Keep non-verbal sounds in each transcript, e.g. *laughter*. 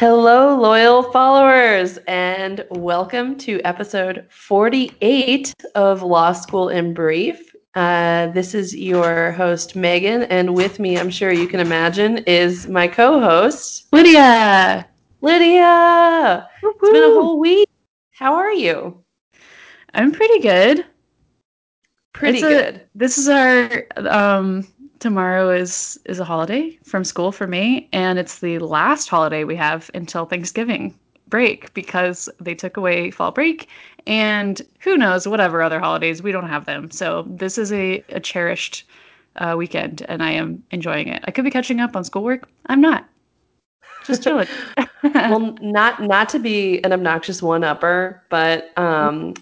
Hello, loyal followers, and welcome to episode 48 of Law School in Brief. Uh, this is your host, Megan, and with me, I'm sure you can imagine, is my co host, Lydia. Lydia. Woo-hoo. It's been a whole week. How are you? I'm pretty good. Pretty It's a- good. This is our um tomorrow is is a holiday from school for me and it's the last holiday we have until Thanksgiving break because they took away fall break and who knows whatever other holidays we don't have them. So this is a, a cherished uh, weekend and I am enjoying it. I could be catching up on schoolwork. I'm not. Just chilling. *laughs* well, not not to be an obnoxious one upper, but um,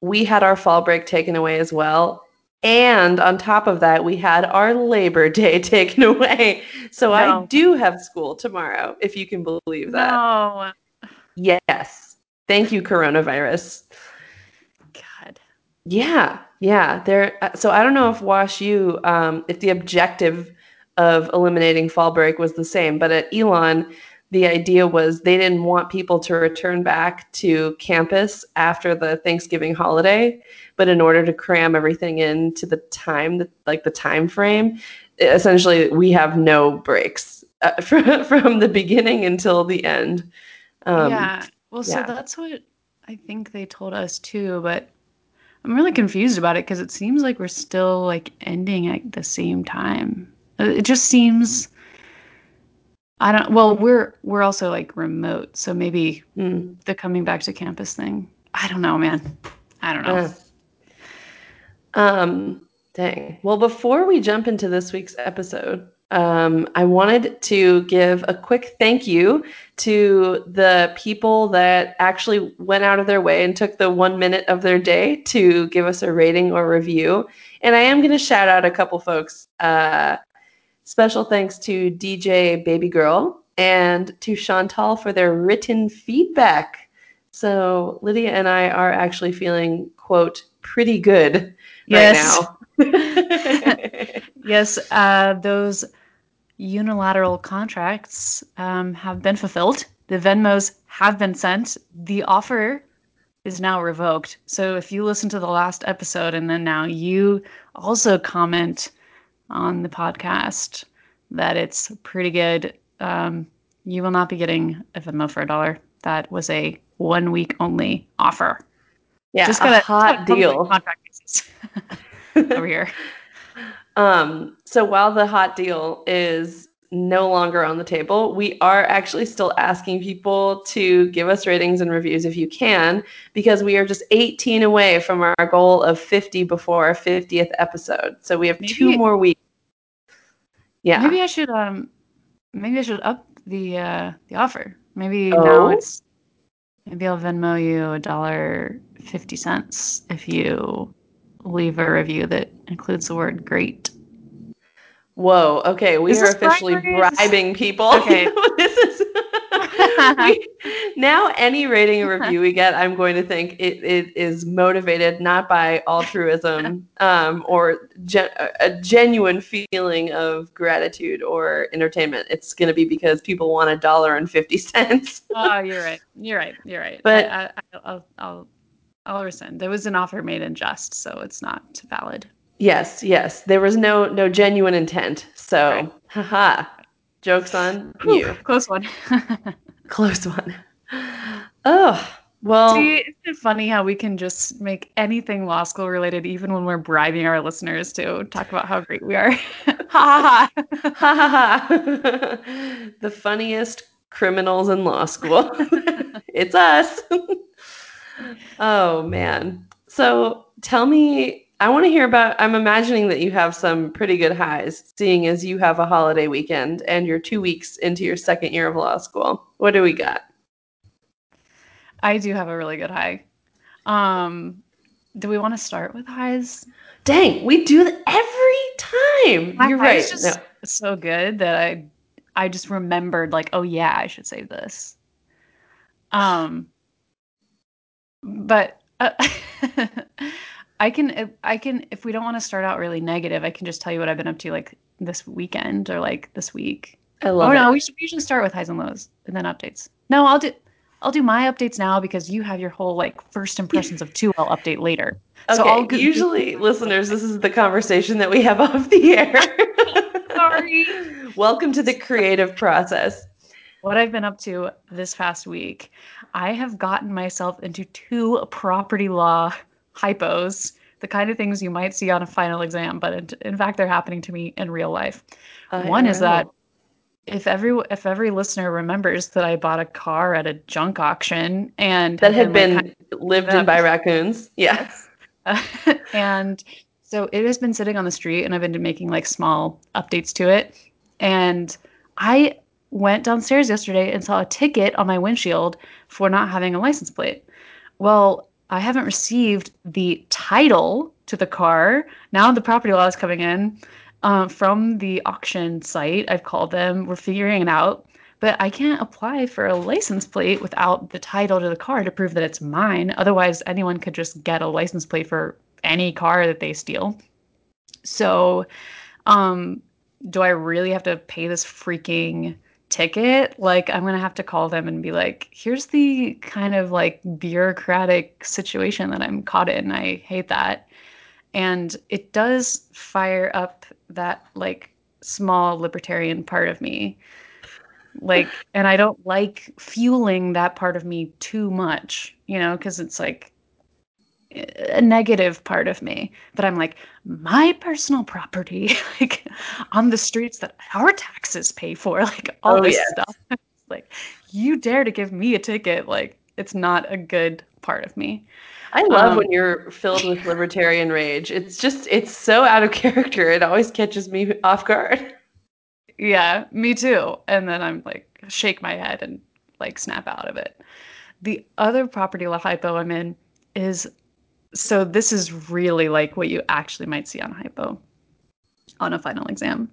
we had our fall break taken away as well. And on top of that, we had our Labor Day *laughs* taken away. So I do have school tomorrow, if you can believe that. no. Yes. Thank you, coronavirus. God. Yeah, yeah. There. uh, So I don't know if Wash U, um, if the objective of eliminating fall break was the same, but at Elon, the idea was they didn't want people to return back to campus after the Thanksgiving holiday, but in order to cram everything into the time, that, like the time frame, essentially we have no breaks uh, *laughs* from, from the beginning until the end. Um, yeah. Well, so that's what I think they told us too, but I'm really confused about it because it seems like we're still like ending at the same time. Uh, It just seems I don't well, we're we're also like remote, so maybe mm. the coming back to campus thing. I don't know, man. I don't know. Uh, um, dang. Well, before we jump into this week's episode, um, I wanted to give a quick thank you to the people that actually went out of their way and took the one minute of their day to give us a rating or review. And I am going to shout out a couple folks. Uh, special thanks to DJ Baby Girl and to Chantal for their written feedback. So Lydia and I are actually feeling, quote, pretty good Yes. right now. *laughs* Yes, uh, those unilateral contracts um, have been fulfilled. The Venmos have been sent. The offer is now revoked. So if you listen to the last episode and then now you also comment on the podcast that it's pretty good, um, you will not be getting a Venmo for a dollar. That was a one week only offer. yeah, just got a got hot deal. Contract *laughs* over here. Um, so while the hot deal is no longer on the table, we are actually still asking people to give us ratings and reviews if you can, because we are just 18 away from our goal of 50 before our 50th episode. So we have two more weeks. Yeah. Maybe I should um maybe I should up the uh the offer. Maybe Oh? now it's maybe I'll Venmo you a dollar fifty cents if you leave a review that includes the word great. Whoa. Okay, we Is are officially bribery? Bribing people. Okay. *laughs* this is *laughs* we, now any rating or *laughs* review we get, I'm going to think it, it is motivated not by altruism um, or gen- a genuine feeling of gratitude or entertainment. It's going to be because people want a dollar and fifty cents. oh, you're right. You're right. You're right. But- I, I, I'll I'll I'll rescind. There was an offer made unjust, so it's not valid. Yes, yes. There was no no genuine intent. So, Right. haha. Jokes on Whew, you. close one. *laughs* *laughs* Close one. Oh, well. See, isn't it funny how we can just make anything law school related, even when we're bribing our listeners to talk about how great we are? *laughs* ha ha ha. Ha ha ha. the funniest criminals in law school. it's us. oh man. So tell me, I want to hear about I'm imagining that you have some pretty good highs, seeing as you have a holiday weekend and you're two weeks into your second year of law school. What do we got? I do have a really good high. Um, do we want to start with highs? Dang, we do that every time. My You're right. just No. so good that I, I just remembered like, oh yeah, I should save this. Um, but uh, *laughs* I can, I can, if we don't want to start out really negative, I can just tell you what I've been up to like this weekend or like this week. I love oh it. no, we should we should start with highs and lows. and then updates. No, I'll do I'll do my updates now because you have your whole like first impressions of two. I'll update later. Okay, so I'll usually listeners, this is the conversation that we have *laughs* off the air. *laughs* Sorry. Welcome to the creative process. What I've been up to this past week, I have gotten myself into two property law hypos, the kind of things you might see on a final exam, but in, in fact, they're happening to me in real life. I One is that if every if every listener remembers that I bought a car at a junk auction and that had like, been kind lived in by raccoons. *laughs* Yeah. of- *laughs* and so it has been sitting on the street and I've been making like small updates to it. And I went downstairs yesterday and saw a ticket on my windshield for not having a license plate. Well, I haven't received the title to the car. Now the property law is coming in um, from the auction site. I've called them. We're figuring it out. But I can't apply for a license plate without the title to the car to prove that it's mine. Otherwise, anyone could just get a license plate for any car that they steal. So, um, do I really have to pay this freaking ticket? Like, I'm gonna have to call them and be like, here's the kind of like bureaucratic situation that I'm caught in. I hate that. And it does fire up that like small libertarian part of me. Like, and I don't like fueling that part of me too much, you know, because it's like a negative part of me. But I'm like, my personal property, *laughs* like on the streets that our taxes pay for, *laughs* like all Oh, this yes. stuff. *laughs* Like, you dare to give me a ticket? Like, it's not a good part of me. I love Um, when you're filled with libertarian rage. It's just it's so out of character. It always catches me off guard. Yeah, me too. And then I'm like, shake my head and like snap out of it. The other property law hypo I'm in is so this is really like what you actually might see on hypo on a final exam.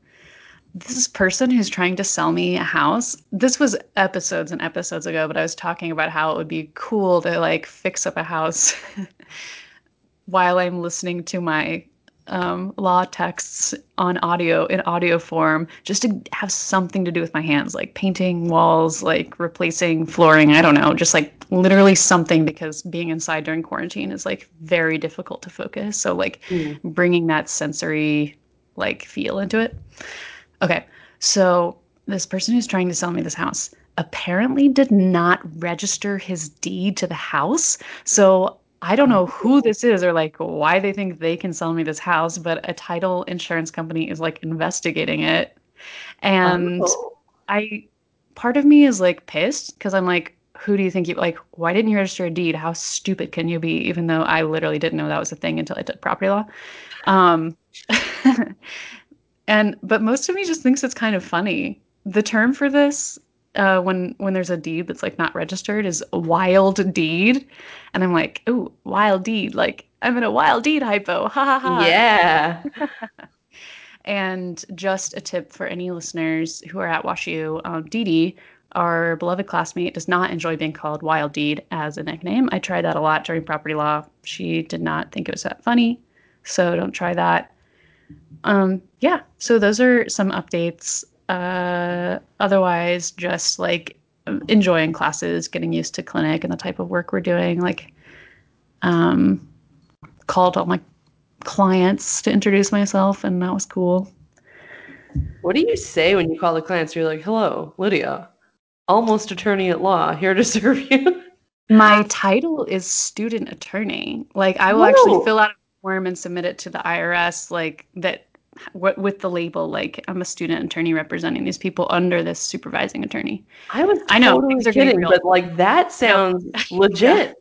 This person who's trying to sell me a house. This was episodes and episodes ago, but I was talking about how it would be cool to like fix up a house *laughs* while I'm listening to my um, law texts on audio in audio form, just to have something to do with my hands, like painting walls, like replacing flooring. I don't know, just like literally something because being inside during quarantine is like very difficult to focus. So like Mm. bringing that sensory like feel into it. Okay, so this person who's trying to sell me this house apparently did not register his deed to the house. So I don't know who this is or like why they think they can sell me this house, but a title insurance company is like investigating it. And Oh. I part of me is like pissed because I'm like, who do you think you like? Why didn't you register a deed? How stupid can you be? Even though I literally didn't know that was a thing until I took property law. Um, *laughs* and but most of me just thinks it's kind of funny. The term for this, uh, when when there's a deed that's like not registered, is a wild deed, and I'm like, oh, wild deed. Like I'm in a wild deed hypo. Ha ha ha. Yeah. *laughs* And just a tip for any listeners who are at WashU, um, Dee Dee, our beloved classmate, does not enjoy being called Wild Deed as a nickname. I tried that a lot during property law. She did not think it was that funny, so don't try that. Um, yeah, so those are some updates. Uh, otherwise, just like enjoying classes, getting used to clinic and the type of work we're doing. Like, um, called all my clients to introduce myself, and that was cool. What do you say when you call the clients? You're like, "Hello, Lydia, almost attorney at law, here to *laughs* serve you." My title is student attorney. Like I will Whoa. actually fill out a form and submit it to the IRS like that w- with the label like I'm a student attorney representing these people under this supervising attorney. I was I know, totally things are kidding, real. but like that sounds *laughs* legit.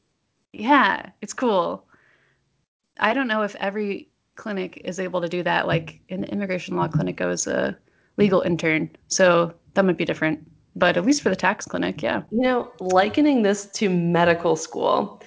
Yeah, it's cool. I don't know if every clinic is able to do that. Like in the immigration law clinic, I was a legal intern, so that might be different. But at least for the tax clinic, yeah. You know, likening this to medical school,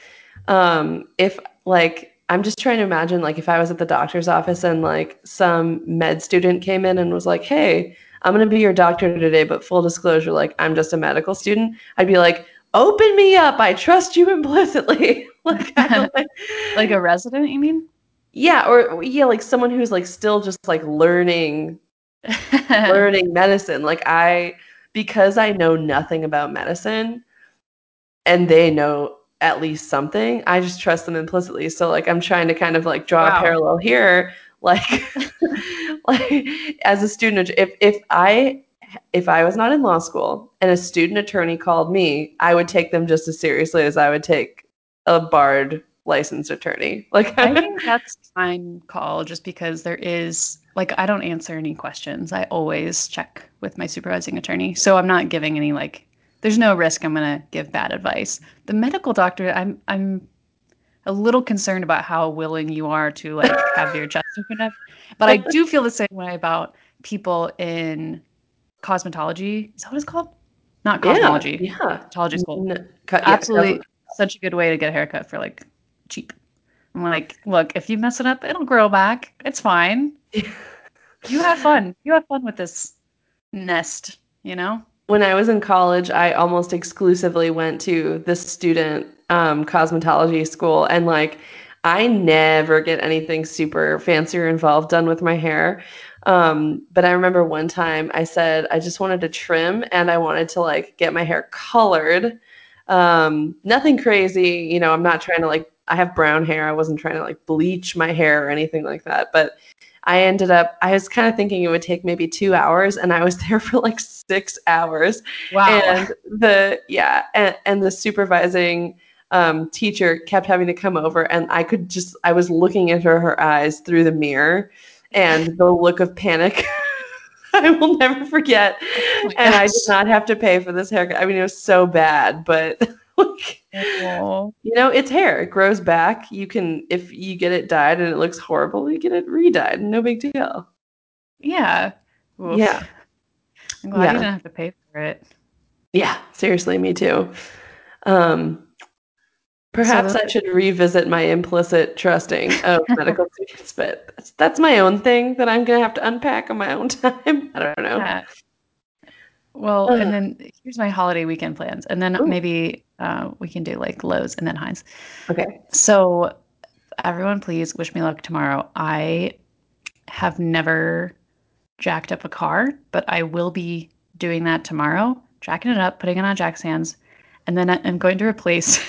um, if like I'm just trying to imagine like if I was at the doctor's office and like some med student came in and was like, "Hey, I'm going to be your doctor today, but full disclosure, like I'm just a medical student." I'd be like, "Open me up. I trust you implicitly." *laughs* like, like, *laughs* Like a resident, you mean? yeah, or or, yeah, like someone who's like still just like learning *laughs* learning medicine. Like I because I know nothing about medicine and they know at least something, I just trust them implicitly. So like I'm trying to kind of like draw wow. a parallel here. *laughs* Like like as a student if if I if I was not in law school and a student attorney called me, I would take them just as seriously as I would take a barred licensed attorney. *laughs* Like I think that's fine call just because there is like I don't answer any questions. I always check with my supervising attorney. So I'm not giving any like there's no risk I'm going to give bad advice. The medical doctor I'm I'm a little concerned about how willing you are to like have your chest open up. But I do feel the same way about people in cosmetology. Is that what it's called? Not cosmetology. Yeah. yeah. Cosmetology school. No, yeah, Absolutely such a good way to get a haircut for like cheap. I'm like, look, if you mess it up, it'll grow back. It's fine. *laughs* you have fun. You have fun with this nest, you know? When I was in college, I almost exclusively went to the student um, cosmetology school. And like, I never get anything super fancy or involved done with my hair. Um, but I remember one time I said I just wanted to trim and I wanted to like get my hair colored. Um, nothing crazy, you know, I'm not trying to like I have brown hair. I wasn't trying to like bleach my hair or anything like that. But I ended up, I was kind of thinking it would take maybe two hours, and I was *laughs* there for like six hours. Wow. And the, yeah, and, and the supervising um, teacher kept having to come over, and I could just, I was looking at her, her eyes through the mirror, and the look of panic. *laughs* I will never forget. Oh and I did not have to pay for this haircut. I mean, it was so bad, but *laughs* you know, it's hair. It grows back. You can, if you get it dyed and it looks horrible, you get it re-dyed. No big deal. Yeah. Oof. Yeah. I'm glad yeah. you didn't have to pay for it. Yeah, seriously, me too. Um, perhaps so I should revisit my implicit trusting of *laughs* medical students, but that's, that's, my own thing that I'm gonna have to unpack on my own *laughs* time. I don't know. Yeah. Well, and then here's my holiday weekend plans, and then Ooh. maybe uh, we can do like lows and then highs. Okay. So, everyone, please wish me luck tomorrow. I have never jacked up a car, but I will be doing that tomorrow. Jacking it up, putting it on jack stands, and then I'm going to replace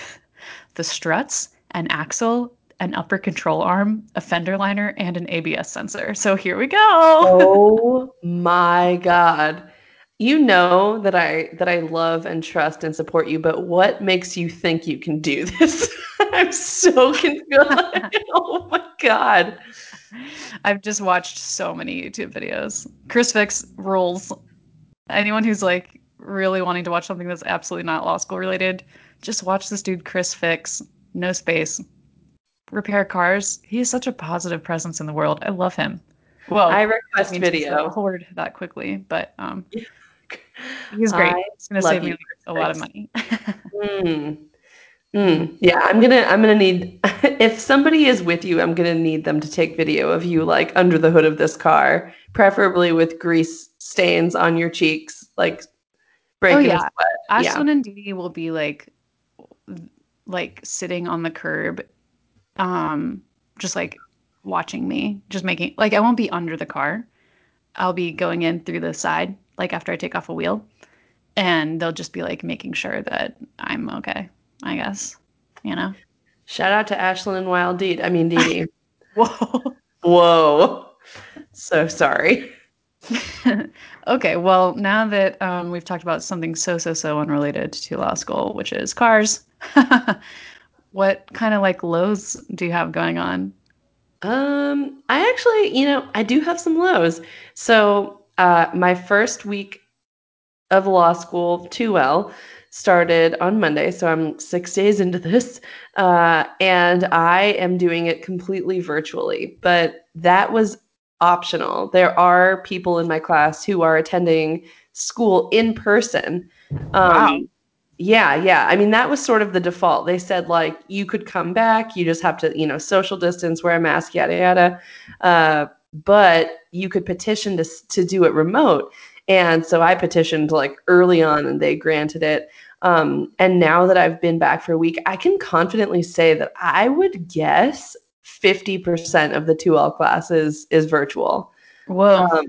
*laughs* the struts, an axle, an upper control arm, a fender liner, and an ABS sensor. So here we go. oh *laughs* my god you know that I that I love and trust and support you, but what makes you think you can do *laughs* this? I'm so confused. *laughs* oh my god. I've just watched so many YouTube videos. ChrisFix rules. Anyone who's like really wanting to watch something that's absolutely not law school related, just watch this dude ChrisFix. No space. Repair cars. He is such a positive presence in the world. I love him. Well, I request video. Forward that quickly, but um, He's great. I it's gonna save me a lot of money. mm. Mm. Yeah, I'm gonna I'm gonna need *laughs* if somebody is with you, I'm gonna need them to take video of you like under the hood of this car, preferably with grease stains on your cheeks, like breaking oh, yeah. sweat. Ashlyn yeah. and Dee will be like like sitting on the curb, um, just like watching me, just making like I won't be under the car. I'll be going in through the side like after I take off a wheel. And they'll just be like making sure that I'm okay, I guess. You know? Shout out to Ashlyn and Wild Deed. I mean Dee Dee. *laughs* Whoa. Whoa. So sorry. *laughs* okay, well, now that um, we've talked about something so, so, so unrelated to law school, which is cars, *laughs* what kind of like lows do you have going on? Um, I actually, you know, I do have some lows. So uh, my first week of law school, 2L, started on Monday. So I'm six days into this. Uh, and I am doing it completely virtually. But that was optional. There are people in my class who are attending school in person. Um, wow. Yeah, yeah. I mean, that was sort of the default. They said, like, you could come back, you just have to, you know, social distance, wear a mask, yada, yada. Uh, but you could petition to, to do it remote. And so I petitioned like early on and they granted it. Um, and now that I've been back for a week, I can confidently say that I would guess 50% of the 2L classes is virtual. Whoa. Um,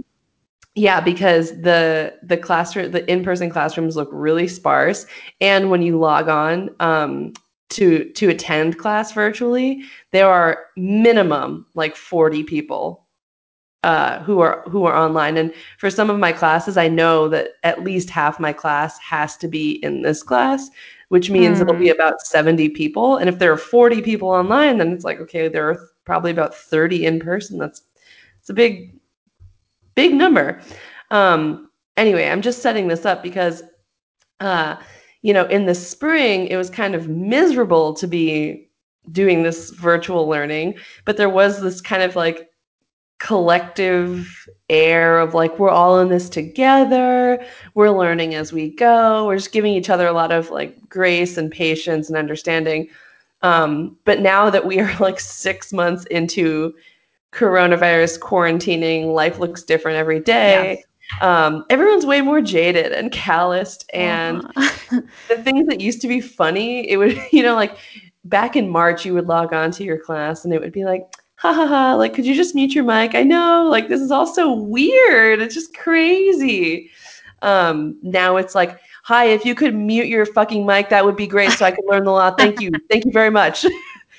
yeah, because the the classroom the in-person classrooms look really sparse and when you log on um to to attend class virtually, there are minimum like 40 people uh, who are who are online. And for some of my classes, I know that at least half my class has to be in this class, which means mm. it'll be about 70 people. And if there are 40 people online, then it's like, okay, there are probably about 30 in person. That's it's a big, big number. Um, anyway, I'm just setting this up because uh, you know, in the spring, it was kind of miserable to be doing this virtual learning, but there was this kind of like collective air of like we're all in this together we're learning as we go we're just giving each other a lot of like grace and patience and understanding um, but now that we are *laughs* like six months into coronavirus quarantining life looks different every day yeah. um, everyone's way more jaded and calloused and uh-huh. *laughs* the things that used to be funny it would *laughs* you know like back in march you would log on to your class and it would be like ha ha ha, like, could you just mute your mic? I know, like, this is all so weird. It's just crazy. Um, now it's like, hi, if you could mute your fucking mic, that would be great so I could learn the law. Thank you. *laughs* Thank you very much.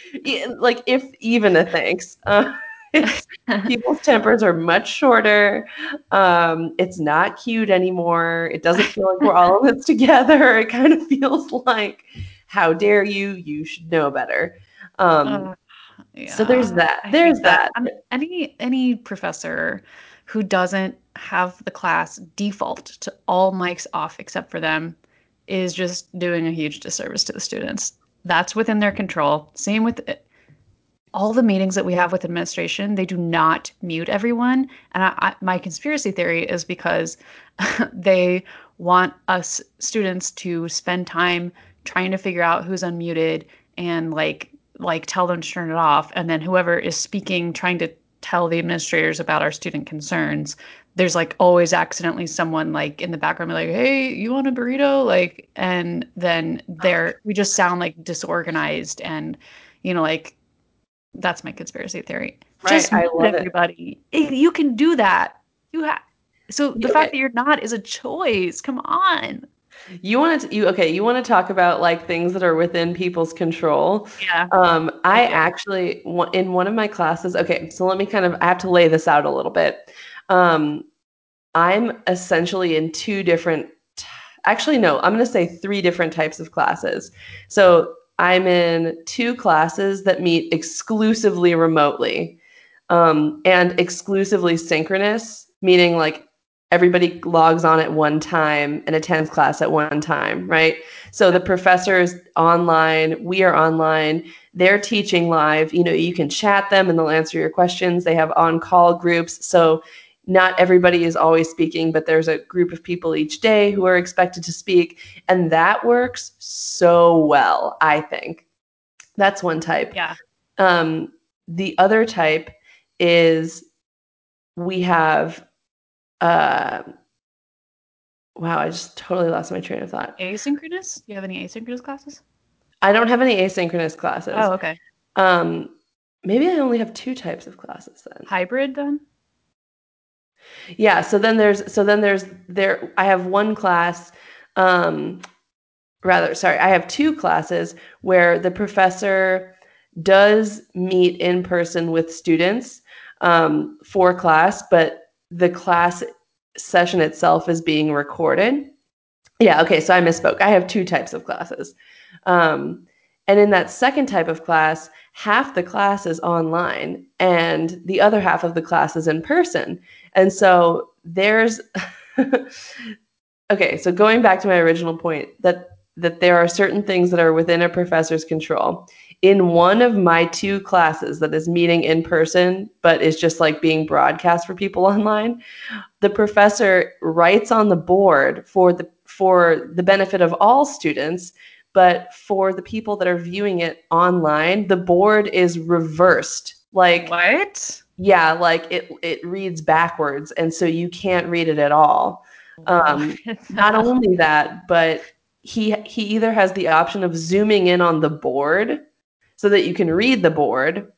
*laughs* like, if even a thanks. Uh, *laughs* people's tempers are much shorter. Um, it's not cute anymore. It doesn't feel like we're all in this together. It kind of feels like, how dare you? You should know better. Um, uh, yeah, so there's that. There's that. that. Um, any any professor who doesn't have the class default to all mics off except for them is just doing a huge disservice to the students. That's within their control. Same with it. all the meetings that we have with administration. They do not mute everyone, and I, I, my conspiracy theory is because *laughs* they want us students to spend time trying to figure out who's unmuted and like like tell them to turn it off and then whoever is speaking trying to tell the administrators about our student concerns there's like always accidentally someone like in the background like hey you want a burrito? Like and then there we just sound like disorganized and you know like that's my conspiracy theory. Right, just I love everybody. It. you can do that. You have so the fact that you're not is a choice. Come on you want to you okay, you want to talk about like things that are within people's control. Yeah. Um I okay. actually in one of my classes, okay, so let me kind of I have to lay this out a little bit. Um I'm essentially in two different actually no, I'm going to say three different types of classes. So I'm in two classes that meet exclusively remotely um, and exclusively synchronous, meaning like everybody logs on at one time and attends class at one time, right? So the professor is online, we are online, they're teaching live. You know, you can chat them and they'll answer your questions. They have on call groups. So not everybody is always speaking, but there's a group of people each day who are expected to speak. And that works so well, I think. That's one type. Yeah. Um, the other type is we have uh, wow, I just totally lost my train of thought. Asynchronous? Do you have any asynchronous classes? I don't have any asynchronous classes. Oh, okay. Um, maybe I only have two types of classes then. Hybrid then? Yeah. So then there's so then there's there. I have one class. Um, rather, sorry, I have two classes where the professor does meet in person with students um, for class, but the class session itself is being recorded. Yeah, okay, so I misspoke. I have two types of classes. Um, and in that second type of class, half the class is online and the other half of the class is in person. And so there's *laughs* okay, so going back to my original point that that there are certain things that are within a professor's control in one of my two classes that is meeting in person but is just like being broadcast for people *laughs* online the professor writes on the board for the for the benefit of all students but for the people that are viewing it online the board is reversed. Like what? yeah like it it reads backwards and so you can't read it at all. Um *laughs* not only that but he he either has the option of zooming in on the board so that you can read the board.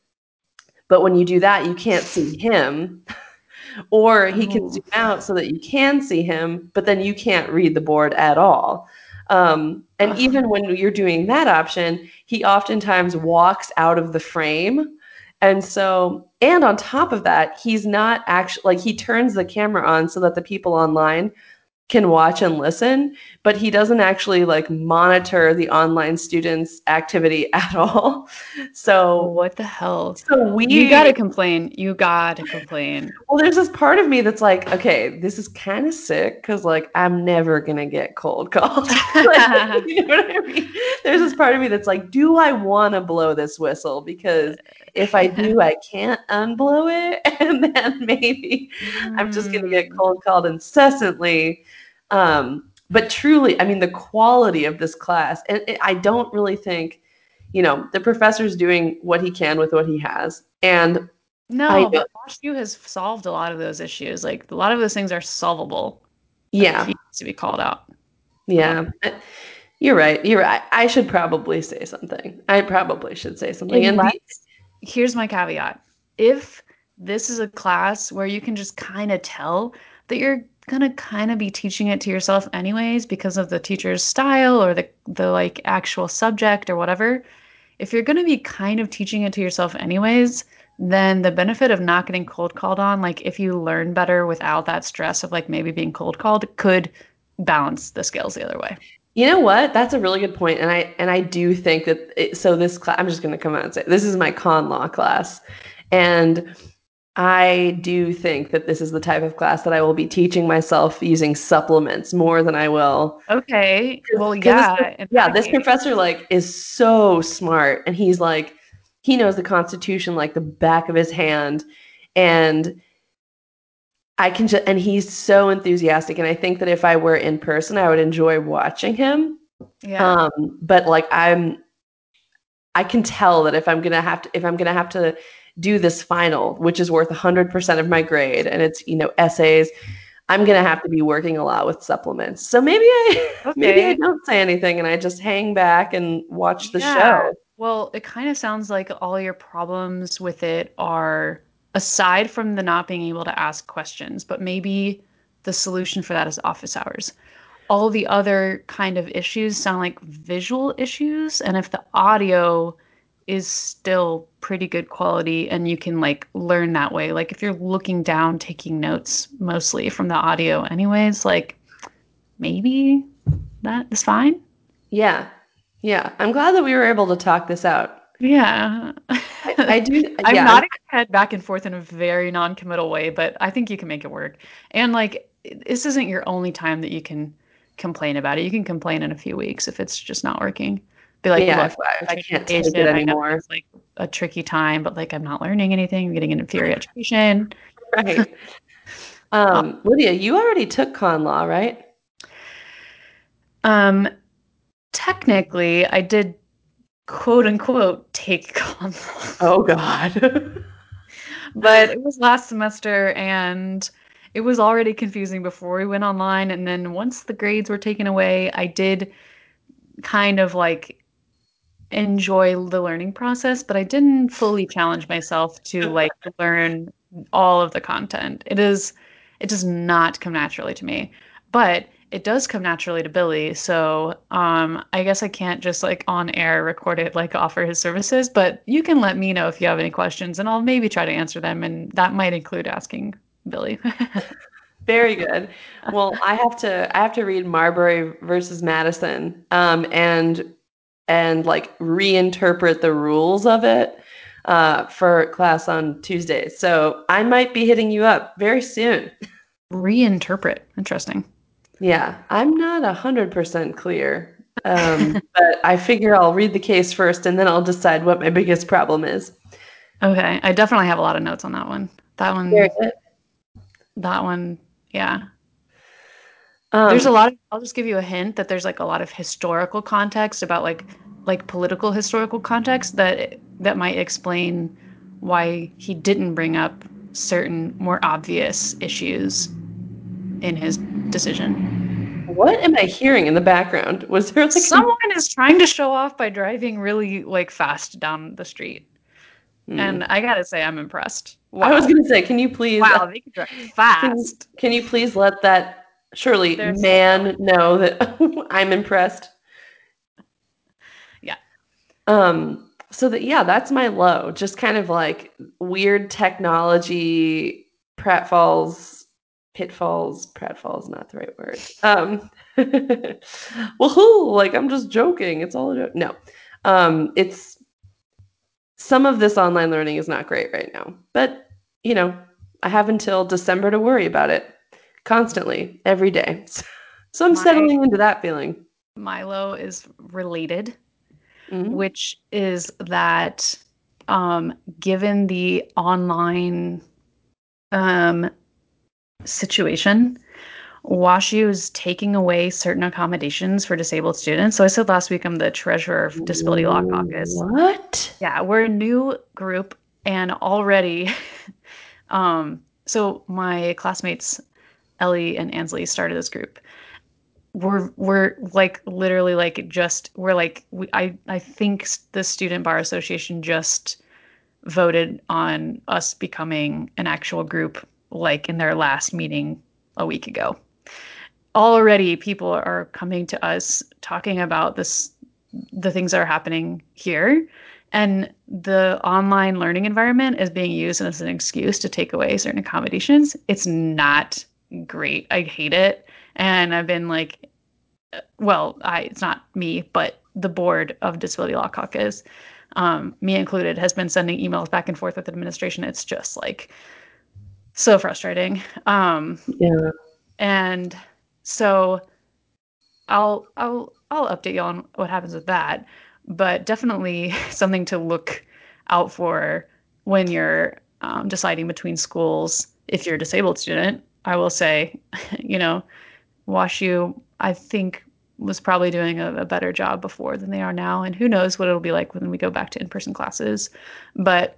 But when you do that, you can't see him. *laughs* or he can Oh. zoom out so that you can see him, but then you can't read the board at all. Um, and even when you're doing that option, he oftentimes walks out of the frame. And so, and on top of that, he's not actually like he turns the camera on so that the people online can watch and listen, but he doesn't actually like monitor the online students' activity *laughs* at all. So, what the hell? so we You gotta complain. You gotta complain. well, there's this part of me that's like, okay, this is kind of sick because like I'm never gonna get cold called. *laughs* Like, *laughs* you know what I mean? There's this part of me that's like, do I want to blow this whistle? Because if I do, I can't unblow it, and then maybe I'm just gonna get Mm. cold called incessantly. Um, but truly, I mean, the quality of this class, and I don't really think, you know, the professor's doing what he can with what he has, and No, I but WashU has solved a lot of those issues. Like a lot of those things are solvable. yeah. he needs to be called out. Yeah, you're right. You're right. I should probably say something. I probably should say something. And here's my caveat: if this is a class where you can just kind of tell that you're gonna kind of be teaching it to yourself anyways because of the teacher's style or the the like actual subject or whatever, if you're gonna be kind of teaching it to yourself anyways, then the benefit of not getting cold called on, like if you learn better without that stress of like maybe being cold called, could balance the scales the other way. you know what? That's a really good. And I and I do think that. It, so this class, I'm just going to come out and say this is my con law class, and I do think that this is the type of class that I will be teaching myself using supplements more than I will Okay. Well, yeah. in yeah this case- professor like is so smart and he's like he knows the constitution like the back of his hand and i can just and he's so enthusiastic and i think that if i were in person i would enjoy watching him yeah. um but like i'm i can tell that if i'm gonna have to if i'm gonna have to do this final which is worth 100% of my grade and it's you know essays i'm gonna have to be working a lot with supplements so maybe i *laughs* maybe i don't say anything and i just hang back and watch the Yeah. show Well, it kind of sounds like all your problems with it are aside from the not being able to ask questions, but maybe the solution for that is office hours. All the other kind of issues sound like visual issues, and if the audio is still pretty good quality and you can like learn that way, like if you're looking down taking notes mostly from the audio anyways, like maybe that is fine. yeah yeah i'm glad that we were able to talk this out Yeah. i, I do *laughs* I'm yeah nodding my head back and forth in a very non-committal way, but I think you can make it work. And like, this isn't your only time that you can complain about it. You can complain in a few weeks if it's just not working. Be like, yeah look, I, I can't take it anymore it's like a tricky time, but like I'm not learning anything. I'm getting an inferior education. right *laughs* um lydia you already took con law right Um, technically, I did quote unquote take *laughs* con law. oh god *laughs* but it was last semester and it was already confusing before we went online and then once the grades were taken away i did kind of like enjoy the learning process but i didn't fully challenge myself to like learn all of the content. It is it does not come naturally to me but it does come naturally to billy. So um i guess i can't just like on air record it like offer his services but you can let me know if you have any questions and i'll maybe try to answer them and that might include asking billy. *laughs* Very good. Well, I have to I have to read Marbury versus Madison. Um, and and like reinterpret the rules of it uh, for class on Tuesday. So I might be hitting you up very soon. reinterpret interesting Yeah, I'm not a hundred percent clear, um, *laughs* but I figure I'll read the case first and then I'll decide what my biggest problem is. okay i definitely have a lot of notes on that one that one that one yeah Um, there's a lot of i'll just give you a hint that there's like a lot of historical context about like like political historical context that that might explain why he didn't bring up certain more obvious issues in his decision what am I hearing in the background? Was there like a- someone is trying to show off by driving really like fast down the street Hmm. and i gotta say i'm impressed Wow. I was to say, can you please? Wow, they can drive fast. Can, can you please let that surely There's man no. know that *laughs* I'm impressed? Yeah. Um. So that yeah, that's my low. Just kind of like weird technology pratfalls, pitfalls. Pratfalls not the right word. Um. *laughs* well, like I'm just joking. It's all a joke. No. Um. It's some of this online learning is not great right now, but you know, I have until December to worry about it constantly, every day. *laughs* So I'm my, settling into that feeling. Milo is related, mm-hmm. which is that um, given the online um, situation, WashU is taking away certain accommodations for disabled students. So I said last week I'm the treasurer of Disability Law Caucus. What? Yeah, we're a new group and already *laughs* um, so my classmates Ellie and Ansley started this group. We're we're like literally like just we're like we, I I think the Student Bar Association just voted on us becoming an actual group like in their last meeting a week ago. Already people are coming to us talking about this the things that are happening here and the online learning environment is being used as an excuse to take away certain accommodations. It's not great. I hate it. And I've been like, well, I it's not me, but the board of Disability Law Caucus, um, me included, has been sending emails back and forth with administration. It's just like so frustrating. Um, yeah. And so I'll I'll I'll update you on what happens with that but definitely *laughs* something to look out for when you're um, deciding between schools if you're a disabled student. I will say, *laughs* you know, WashU, I think, was probably doing a, a, better job before than they are now. And who knows what it'll be like when we go back to in person classes. But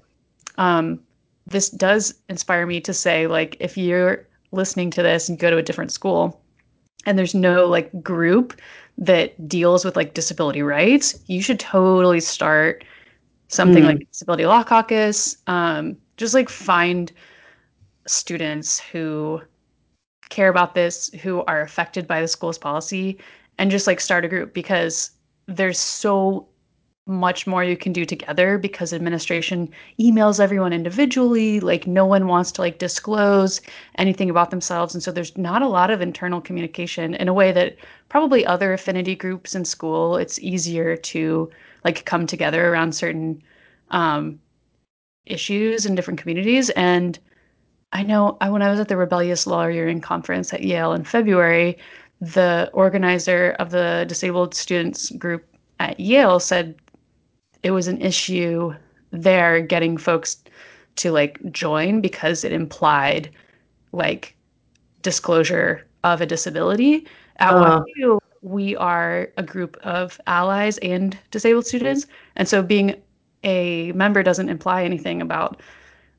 um, this does inspire me to say, like, if you're listening to this and go to a different school and there's no like group that deals with like disability rights, you should totally start something mm. like Disability Law Caucus. Um, just like find students who care about this, who are affected by the school's policy, and just like start a group because there's so much more you can do together because administration emails everyone individually like no one wants to like disclose anything about themselves and so there's not a lot of internal communication in a way that probably other affinity groups in school it's easier to like come together around certain um, issues in different communities and i know I, when i was at the rebellious lawyering conference at yale in february the organizer of the disabled students group at yale said it was an issue there getting folks to like join because it implied like disclosure of a disability. At uh. WashU, we are a group of allies and disabled students, and so being a member doesn't imply anything about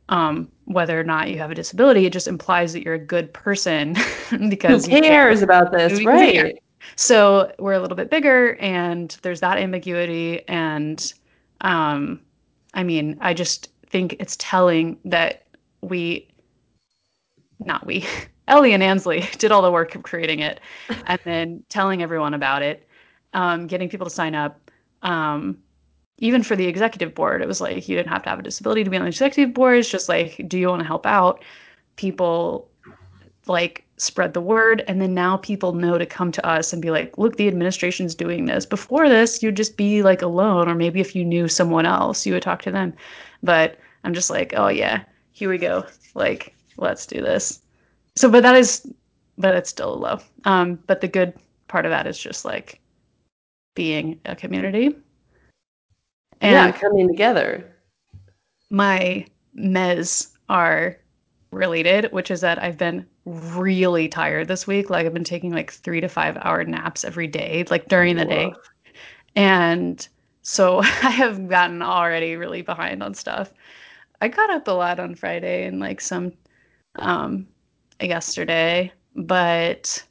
um, whether or not you have a disability. It just implies that you're a good person *laughs* because who cares about this, right? So we're a little bit bigger, and there's that ambiguity, and um, I mean, I just think it's telling that we, not we, *laughs* Ellie and Ansley *laughs* did all the work of creating it and then telling everyone about it, um, getting people to sign up. Um, even for the executive board, it was like you didn't have to have a disability to be on the executive board. It's just like, do you want to help out? People like spread the word. And then now people know to come to us and be like look the administration's doing this. Before this you'd just be like alone. Or maybe if you knew someone else you would talk to them. But i'm just like oh yeah here we go. Like let's do this. So but that is but it's still low. Um but the good part of that is just like being a community and yeah coming together my mes are related, which is that I've been really tired this week. Like I've been taking like three to five hour naps every day, like during the day. And so *laughs* I have gotten already really behind on stuff. I got up a lot on Friday and like some um yesterday, but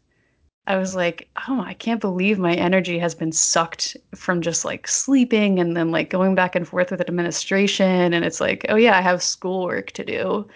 I was like, oh, I can't believe my energy has been sucked from just like sleeping and then like going back and forth with administration. And it's like, oh, yeah, I have schoolwork to do.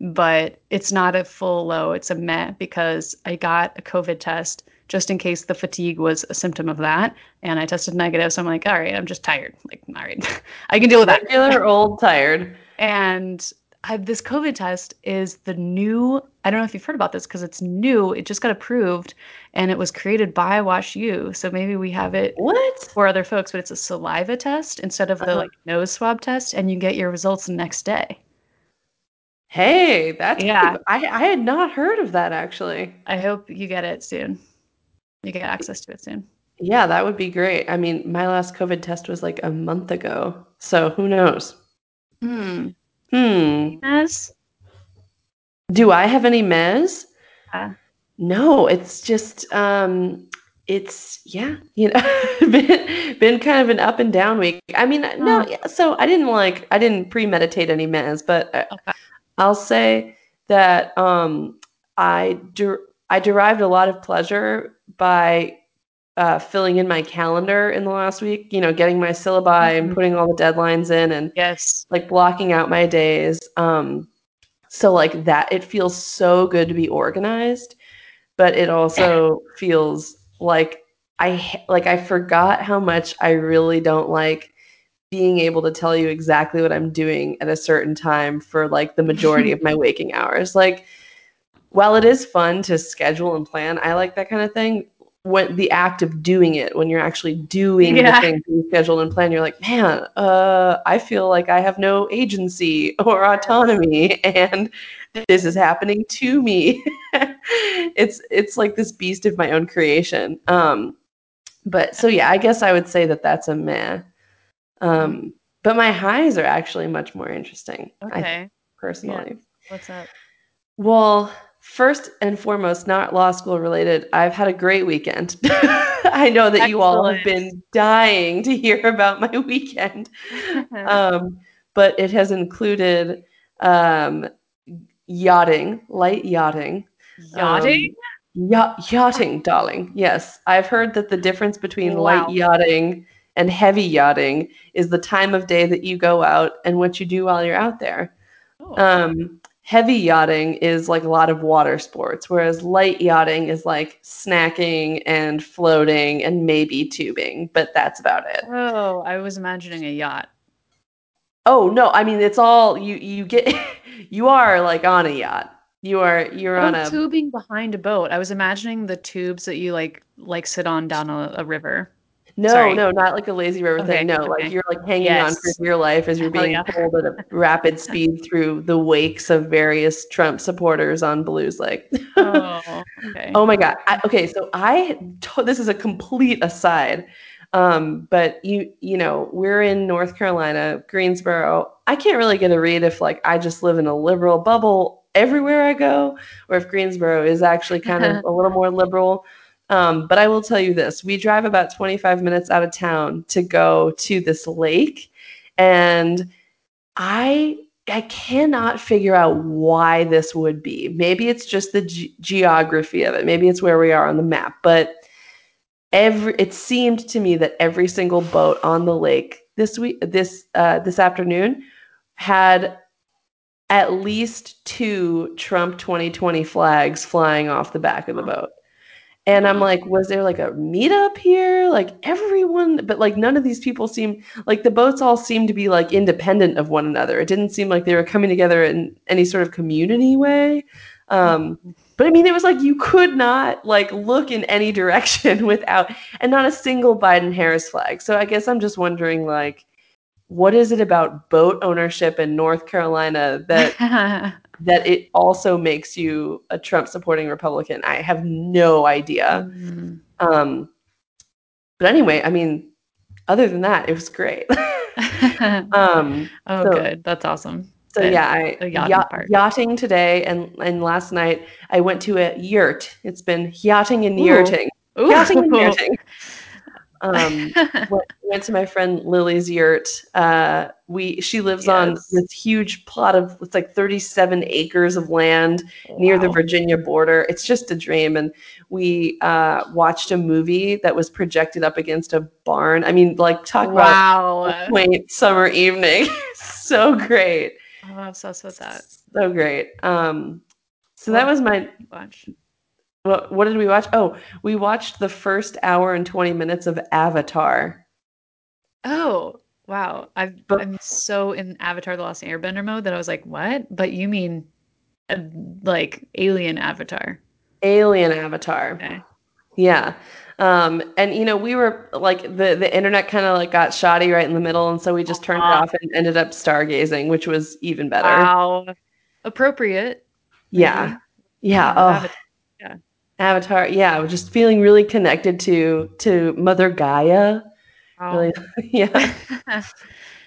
But it's not a full low, it's a meh because I got a COVID test just in case the fatigue was a symptom of that. And I tested negative. So I'm like, all right, I'm just tired. Like, all right, *laughs* I can deal with that. Regular old tired. And I, this COVID test is the new. I don't know if you've heard about this because it's new. It just got approved, and it was created by Wash U. So maybe we have it What? for other folks, but it's a saliva test instead of the Uh-huh. like nose swab test, and you get your results the next day. Hey, that's Yeah. I I had not heard of that actually. I hope you get it soon. You get access to it soon. Yeah, that would be great. I mean, my last COVID test was like a month ago. So who knows? Hmm. Hmm. Yes. Do I have any mehs? No, it's just um it's yeah, you know, *laughs* been been kind of an up and down week. I mean, no, Oh. yeah, so I didn't like I didn't premeditate any mehs, but I, Okay. I'll say that um I der- I derived a lot of pleasure by uh, filling in my calendar in the last week, you know, getting my syllabi and Mhm. putting all the deadlines in and Yes. like blocking out my days. Um, so like that, it feels so good to be organized, but it also *laughs* feels like I like I forgot how much I really don't like being able to tell you exactly what I'm doing at a certain time for like the majority of my *laughs* waking hours. Like while it is fun to schedule and plan, I like that kind of thing. When the act of doing it, when you're actually doing Yeah. the thing you schedule and plan, you're like, man, uh, I feel like I have no agency *laughs* or autonomy, and this is happening to me. *laughs* it's it's like this beast of my own creation. Um, but so yeah, I guess I would say that that's a meh. Um, but my highs are actually much more interesting. I Okay. personally. What's up? Well, first and foremost, not law school related, I've had a great weekend. *laughs* I know that you all have been dying to hear about my weekend. *laughs* Um, but it has included um, yachting, light yachting. Yachting? Um, yacht, yachting, darling. Yes. I've heard that the difference between Wow. light yachting and heavy yachting is the time of day that you go out and what you do while you're out there. Oh. Um, heavy yachting is like a lot of water sports, whereas light yachting is like snacking and floating and maybe tubing, but that's about it. oh, I was imagining a yacht. Oh no, I mean it's all you you get *laughs* you are like on a yacht. You are you're oh, on Oh, a tubing behind a boat. I was imagining the tubes that you like like sit on down a, a river. No, sorry. no, not like a lazy river Okay, thing. No, okay. like you're like hanging on for Yes. dear life as you're being yeah. pulled at a rapid speed through the wakes of various Trump supporters on Belews Lake. Oh, okay. *laughs* Oh my god. I, okay, so I to- this is a complete aside. Um, but you you know, we're in North Carolina, Greensboro. I can't really get a read if like I just live in a liberal bubble everywhere I go or if Greensboro is actually kind of *laughs* a little more liberal. Um, but I will tell you this, we drive about 25 minutes out of town to go to this lake and I I cannot figure out why this would be. Maybe it's just the ge- geography of it. Maybe it's where we are on the map. But every it seemed to me that every single boat on the lake this week this uh, this afternoon had at least two Trump 2020 flags flying off the back of the boat. And I'm like, was there like a meetup here? Like everyone, but like none of these people seem like the boats all seem to be like independent of one another. It didn't seem like they were coming together in any sort of community way. Um, but I mean, it was like you could not like look in any *laughs* direction without, and not a single Biden Harris flag. So I guess I'm just wondering, like, what is it about boat ownership in North Carolina that *laughs* that it also makes you a Trump supporting Republican. I have no idea. Mm. Um, but anyway, I mean, other than that, it was great. *laughs* um, *laughs* oh, so- good. That's awesome. so The- yeah, I yachting yacht- part. yachting today and and last night I went to a yurt. It's been yachting and yurting. Ooh. Yachting and yurting. *laughs* Um, *laughs* went, to my friend Lily's yurt. Uh, we she lives on this huge plot of it's like 37 acres of land near the Virginia border. It's just a dream. And we uh, watched a movie that was projected up against a barn. I mean, like talk about Wow. a quaint summer evening. *laughs* so great. Oh, I'm obsessed with that. So great. Um, so that was my Watch. What, what did we watch? Oh, we watched the first hour and 20 minutes of Avatar. Oh, wow. I've, But- I'm so in Avatar: The Last Airbender mode that I was like, "What?" But you mean uh, like Alien Avatar? Alien Avatar. Okay. Yeah. Um, and you know, we were like the the internet kind of like got shoddy right in the middle, and so we just turned it off and ended up stargazing, which was even better. Wow. Appropriate. Yeah. maybe. Yeah. Oh, Avatar. Avatar. Yeah, just feeling really connected to to Mother Gaia. Wow. Really, *laughs* yeah. *laughs*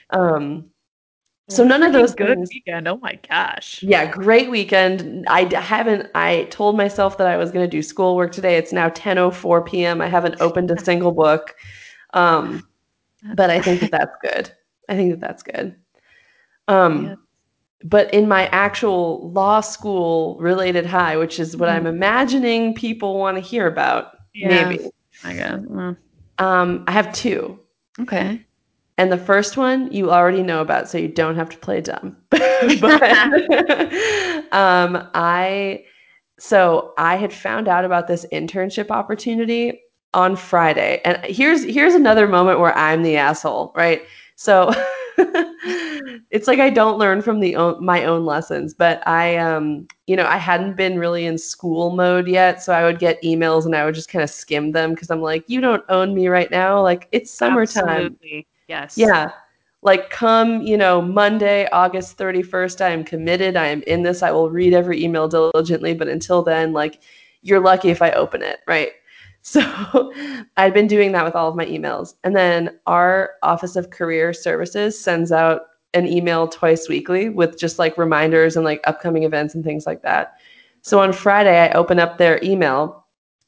Um, so none of those good things- weekend. Oh my gosh. Yeah, great weekend. I haven't. I told myself that I was going to do schoolwork today. It's now 10:04 p.m. I haven't opened a *laughs* single book, um, but I think that that's good. I think that that's good. Um, Yeah. But in my actual law school related high, which is what I'm imagining people want to hear about, Yeah. maybe. I guess. Well, Um, I have two. okay. And the first one you already know about, so you don't have to play dumb. *laughs* but *laughs* um, I so I had found out about this internship opportunity on Friday. And here's here's another moment where I'm the asshole, right? So *laughs* *laughs* it's like I don't learn from the own, my own lessons, but I um you know, I hadn't been really in school mode yet, so I would get emails and I would just kind of skim them because I'm like, you don't own me right now. Like it's summertime. Absolutely. Yes. Yeah. Like come, you know, Monday, August 31st, I am committed. I am in this. I will read every email diligently, but until then, like you're lucky if I open it, right? *laughs* So I'd been doing that with all of my emails. And then our Office of Career Services sends out an email twice weekly with just like reminders and like upcoming events and things like that. So on Friday, I open up their email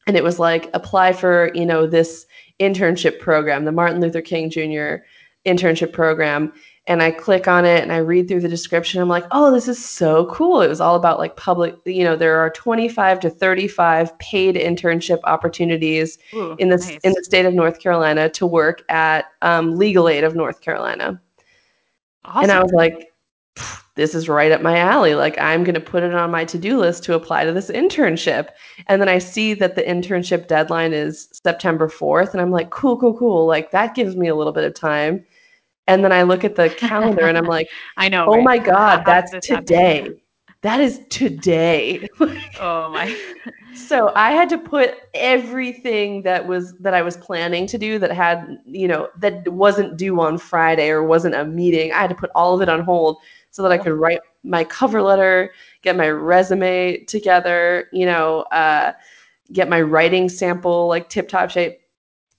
and it was like apply for, you know, this internship program, the Martin Luther King Jr. internship program. And I click on it and I read through the description. I'm like, oh, this is so cool. It was all about like public, you know, there are 25 to 35 paid internship opportunities Ooh, in the nice. in the state of North Carolina to work at um, Legal Aid of North Carolina. awesome. And I was like, "Pfft, this is right up my alley. Like, I'm going to put it on my to do list to apply to this internship. And then I see that the internship deadline is September 4th. And I'm like, cool, cool, cool. Like, that gives me a little bit of time. And then I look at the *laughs* calendar and I'm like, I know. oh right? my God, that's this happen? today. That is today. *laughs* Oh my. so I had to put everything that was that I was planning to do that had, you know, that wasn't due on Friday or wasn't a meeting. I had to put all of it on hold so that I could write my cover letter, get my resume together, you know, uh, get my writing sample like tip top shape.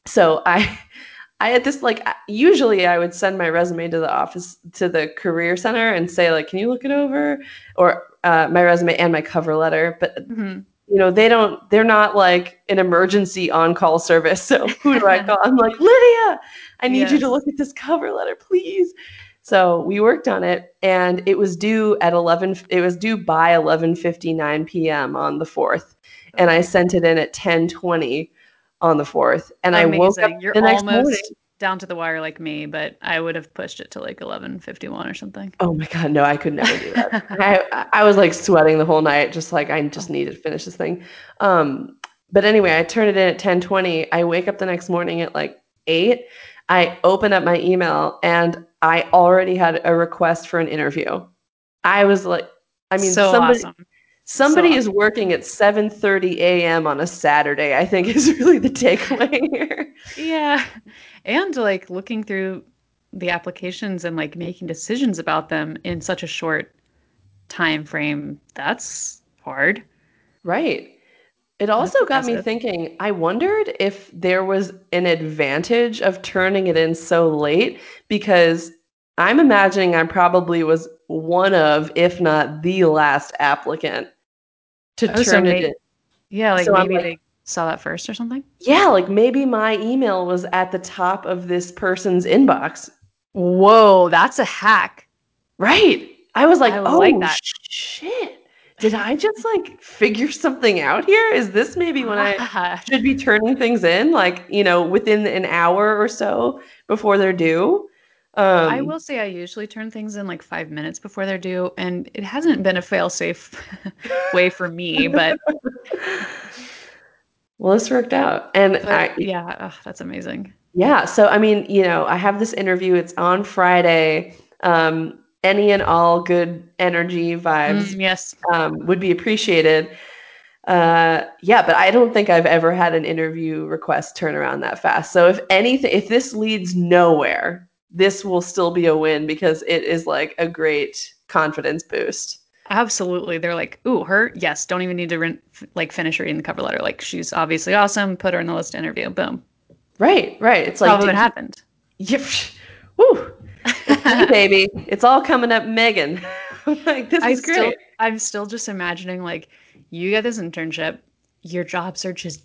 So I *laughs* I had this like usually I would send my resume to the office to the career center and say like, can you look it over, or uh, my resume and my cover letter. But Mhm. you know they don't. They're not like an emergency on call service. *laughs* So who do I *laughs* call? I'm like Lydia. I need you to look at this cover letter, please. So we worked on it, and it was due at 11. It was due by 11:59 p.m. on the fourth, and I sent it in at 10:20 on the fourth. And I woke up You're the next almost morning. down to the wire like me, but I would have pushed it to like 11:51 or something. Oh my god, no, I could never do that. I I was like sweating the whole night, just like I just need to finish this thing. Um, but anyway, I turned it in at ten twenty. I wake up the next morning at like eight. I open up my email and I already had a request for an interview. I was like, I mean, so somebody awesome. somebody So is working at seven thirty a.m. on a Saturday. I think *laughs* is really the takeaway here. Yeah. And like looking through the applications and like making decisions about them in such a short time frame, that's hard. Right. It also got me thinking, I wondered if there was an advantage of turning it in so late because I'm imagining I probably was one of, if not the last applicant to Oh, so turn it in. Yeah, like So I'm maybe like- they saw that first or something. Yeah, like maybe my email was at the top of this person's inbox. Whoa, that's a hack. Right. I was like, I oh like that." shit. Did I just like figure something out here? Is this maybe when I *laughs* should be turning things in, like, you know, within an hour or so before they're due? Um, I will say I usually turn things in like five minutes before they're due, and it hasn't been a fail-safe *laughs* way for me. But, *laughs* well, this worked out. And but I, yeah, ugh, that's amazing. Yeah. So, I mean, you know, I have this interview. It's on Friday. Um, any and all good energy vibes Mm, yes. um, would be appreciated. Uh, yeah, but I don't think I've ever had an interview request turn around that fast. So, if anything, if this leads nowhere, this will still be a win because it is like a great confidence boost. Absolutely. They're like, ooh, her? Yes. Don't even need to re- like finish reading the cover letter. Like, she's obviously awesome. Put her in the list to interview. Boom. Right, right. It's like, what happened. *laughs* Yep. Woo. Me, baby. It's all coming up, Megan. I'm *laughs* like, this I is still, great. I'm still just imagining like you get this internship, your job search is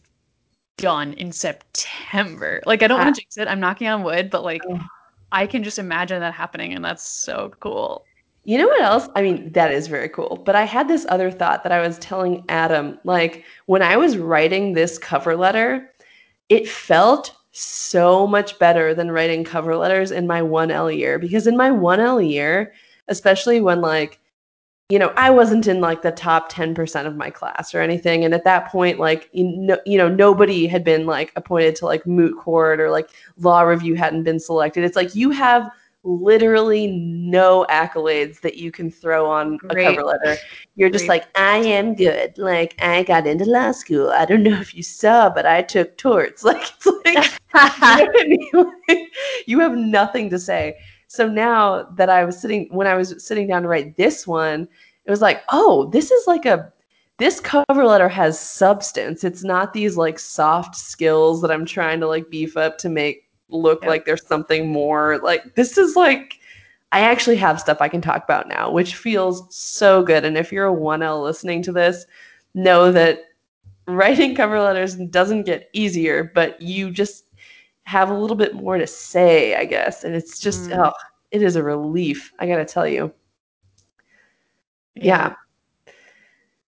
done in September. Like I don't want to ah. jinx it. I'm knocking on wood, but like Ugh. I can just imagine that happening, and that's so cool. You know what else? I mean, that is very cool. But I had this other thought that I was telling Adam. Like, when I was writing this cover letter, it felt so much better than writing cover letters in my 1L year. Because in my 1L year, especially when, like, you know, I wasn't in like the top 10% of my class or anything. And at that point, like, you know, you know, nobody had been like appointed to like moot court or like law review hadn't been selected. It's like you have literally no accolades that you can throw on a cover letter. You're just Great. like, I am good. Like, I got into law school. I don't know if you saw, but I took torts. *laughs* Like, it's like, you know *laughs* I mean? Like, you have nothing to say. So now that I was sitting, when I was sitting down to write this one, it was like, oh, this is like a, this cover letter has substance. It's not these like soft skills that I'm trying to like beef up to make look like there's something more. Like, this is like, I actually have stuff I can talk about now, which feels so good. And if you're a 1L listening to this, know that writing cover letters doesn't get easier, but you just have a little bit more to say, I guess. And it's just, Mm. oh, it is a relief. I got to tell you. Yeah.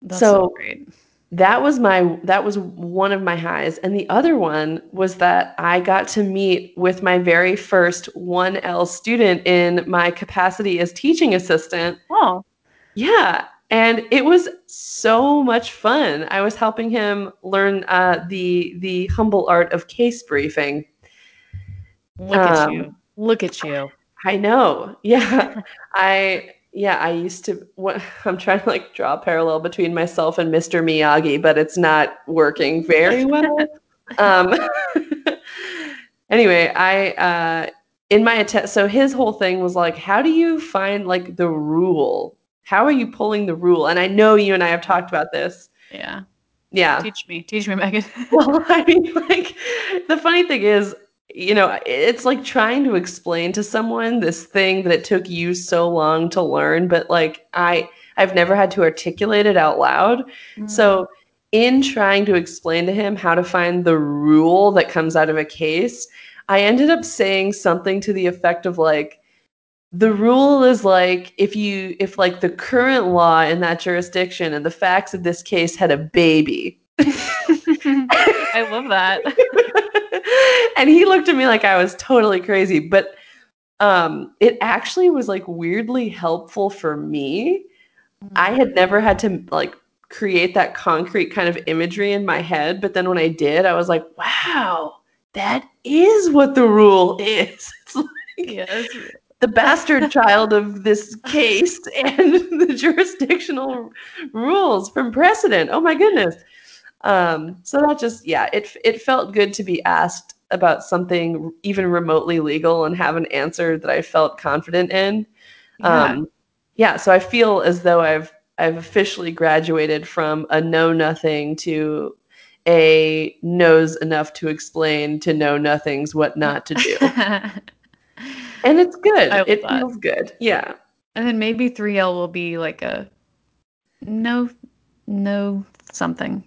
That's so, So- great. That was my that was one of my highs. And the other one was that I got to meet with my very first 1L student in my capacity as teaching assistant. Oh, Yeah, and it was so much fun. I was helping him learn uh, the the humble art of case briefing. look at Um, you. Look at you. I know. *laughs* Yeah, I yeah I used to. What, *laughs* I'm trying to like draw a parallel between myself and Mr. Miyagi, but it's not working very well. um, *laughs* anyway, I uh, in my attempt. So his whole thing was like, how do you find like the rule? How are you pulling the rule? And I know you and I have talked about this. Yeah. Yeah. Teach me. Teach me, Megan. *laughs* Well, I mean, like, the funny thing is, you know, it's like trying to explain to someone this thing that it took you so long to learn, but like, I, I've never had to articulate it out loud. So, mm. in trying to explain to him how to find the rule that comes out of a case, I ended up saying something to the effect of like, the rule is like if you if like the current law in that jurisdiction and the facts of this case had a baby *laughs* I love that. *laughs* and he looked at me like I was totally crazy, but um, it actually was like weirdly helpful for me. I had never had to like create that concrete kind of imagery in my head, but then when I did, I was like, wow, that is what the rule is. *laughs* It's like yes. the bastard child of this case *laughs* and the jurisdictional rules from precedent. Oh my goodness. Um, so that just yeah, it it felt good to be asked about something even remotely legal and have an answer that I felt confident in. Yeah. Um, yeah, so I feel as though I've I've officially graduated from a know nothing to a knows enough to explain to know nothing's what not to do. *laughs* and it's good. It that. feels good. Yeah. and then maybe 3L will be like a no, no something.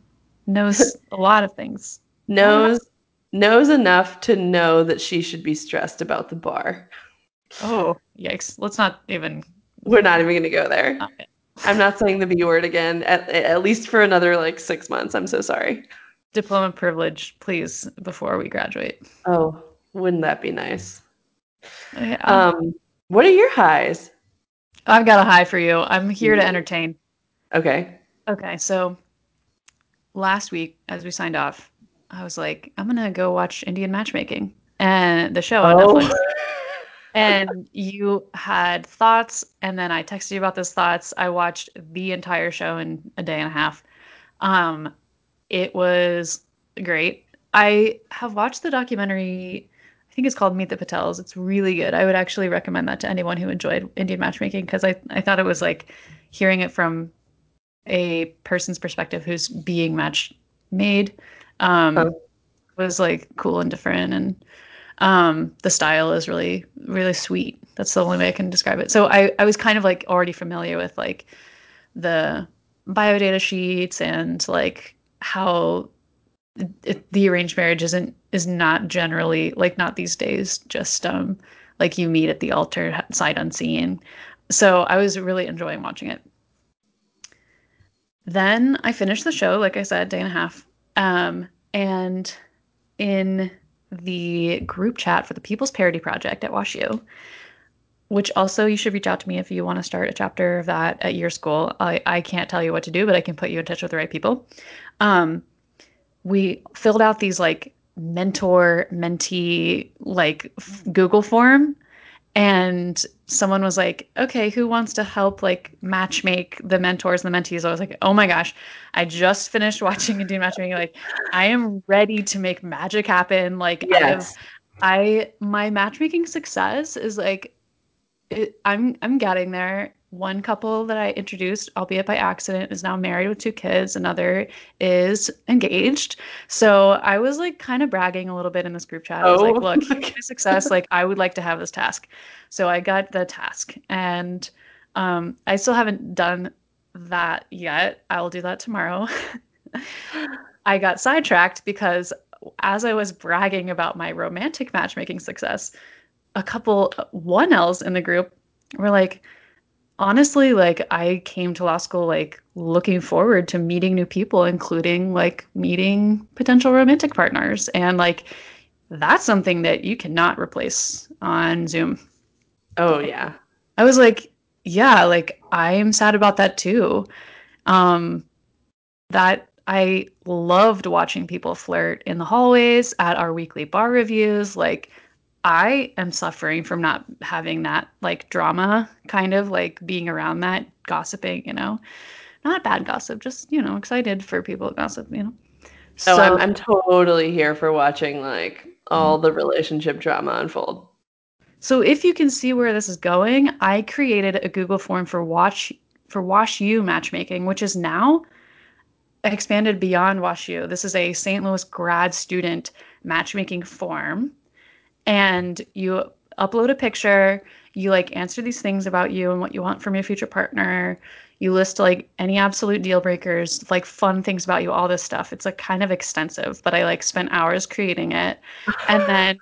knows *laughs* a lot of things. knows knows enough to know that she should be stressed about the bar. Oh, yikes. Let's not even. We're not even going to go there. Okay. I'm not saying the B word again at, at least for another like 6 months. I'm so sorry. Diploma privilege, please, before we graduate. Oh, wouldn't that be nice? Yeah. Um what are your highs? I've got a high for you. I'm here to entertain. Okay. Okay, so last week, as we signed off, I was like, I'm gonna go watch Indian Matchmaking and the show on Oh. Netflix. *laughs* And you had thoughts, and then I texted you about those thoughts. I watched the entire show in a day and a half. Um, it was great. I have watched the documentary. I think it's called Meet the Patels. It's really good. I would actually recommend that to anyone who enjoyed Indian matchmaking because I I thought it was like hearing it from a person's perspective who's being match made um, Oh. was like cool and different and um, the style is really really sweet. That's the only way i can describe it. So I, I was kind of like already familiar with like the biodata sheets and like how it, the arranged marriage isn't is not generally like not these days just um like you meet at the altar sight unseen. So i was really enjoying watching it. Then i finished the show like i said day and a half um and in the group chat for the people's parity project at washu which also you should reach out to me if you want to start a chapter of that at your school. I, I can't tell you what to do but i can put you in touch with the right people. Um, we filled out these like mentor mentee like f- google form and someone was like okay who wants to help like matchmake the mentors and the mentees? I was like oh my gosh i just finished watching indian matchmaking. Like i am ready to make magic happen. Like I have I my matchmaking success is like it, I'm I'm getting there. One couple that I introduced, albeit by accident, is now married with two kids. Another is engaged. So I was like kind of bragging a little bit in this group chat. I was like, Oh. *laughs* look, success. Like I would like to have this task. So I got the task, and um, I still haven't done that yet. I will do that tomorrow. *laughs* I got sidetracked because as I was bragging about my romantic matchmaking success, a couple 1Ls in the group were like, honestly, like I came to law school like looking forward to meeting new people, including like meeting potential romantic partners. And like that's something that you cannot replace on Zoom. Oh yeah. I was like, yeah, like I am sad about that too. Um, that I loved watching people flirt in the hallways at our weekly bar reviews. Like, I am suffering from not having that like drama, kind of like being around that gossiping, you know, not bad gossip, just you know, excited for people to gossip, you know. Oh, I'm I'm totally here for watching like all the relationship drama unfold. So if you can see where this is going, I created a Google form for Watch for Wash U matchmaking, which is now expanded beyond Wash U. This is a St. Louis grad student matchmaking form. And you upload a picture, you like answer these things about you and what you want from your future partner. You list like any absolute deal breakers, like fun things about you, all this stuff. It's like kind of extensive, but I like spent hours creating it. And *laughs* then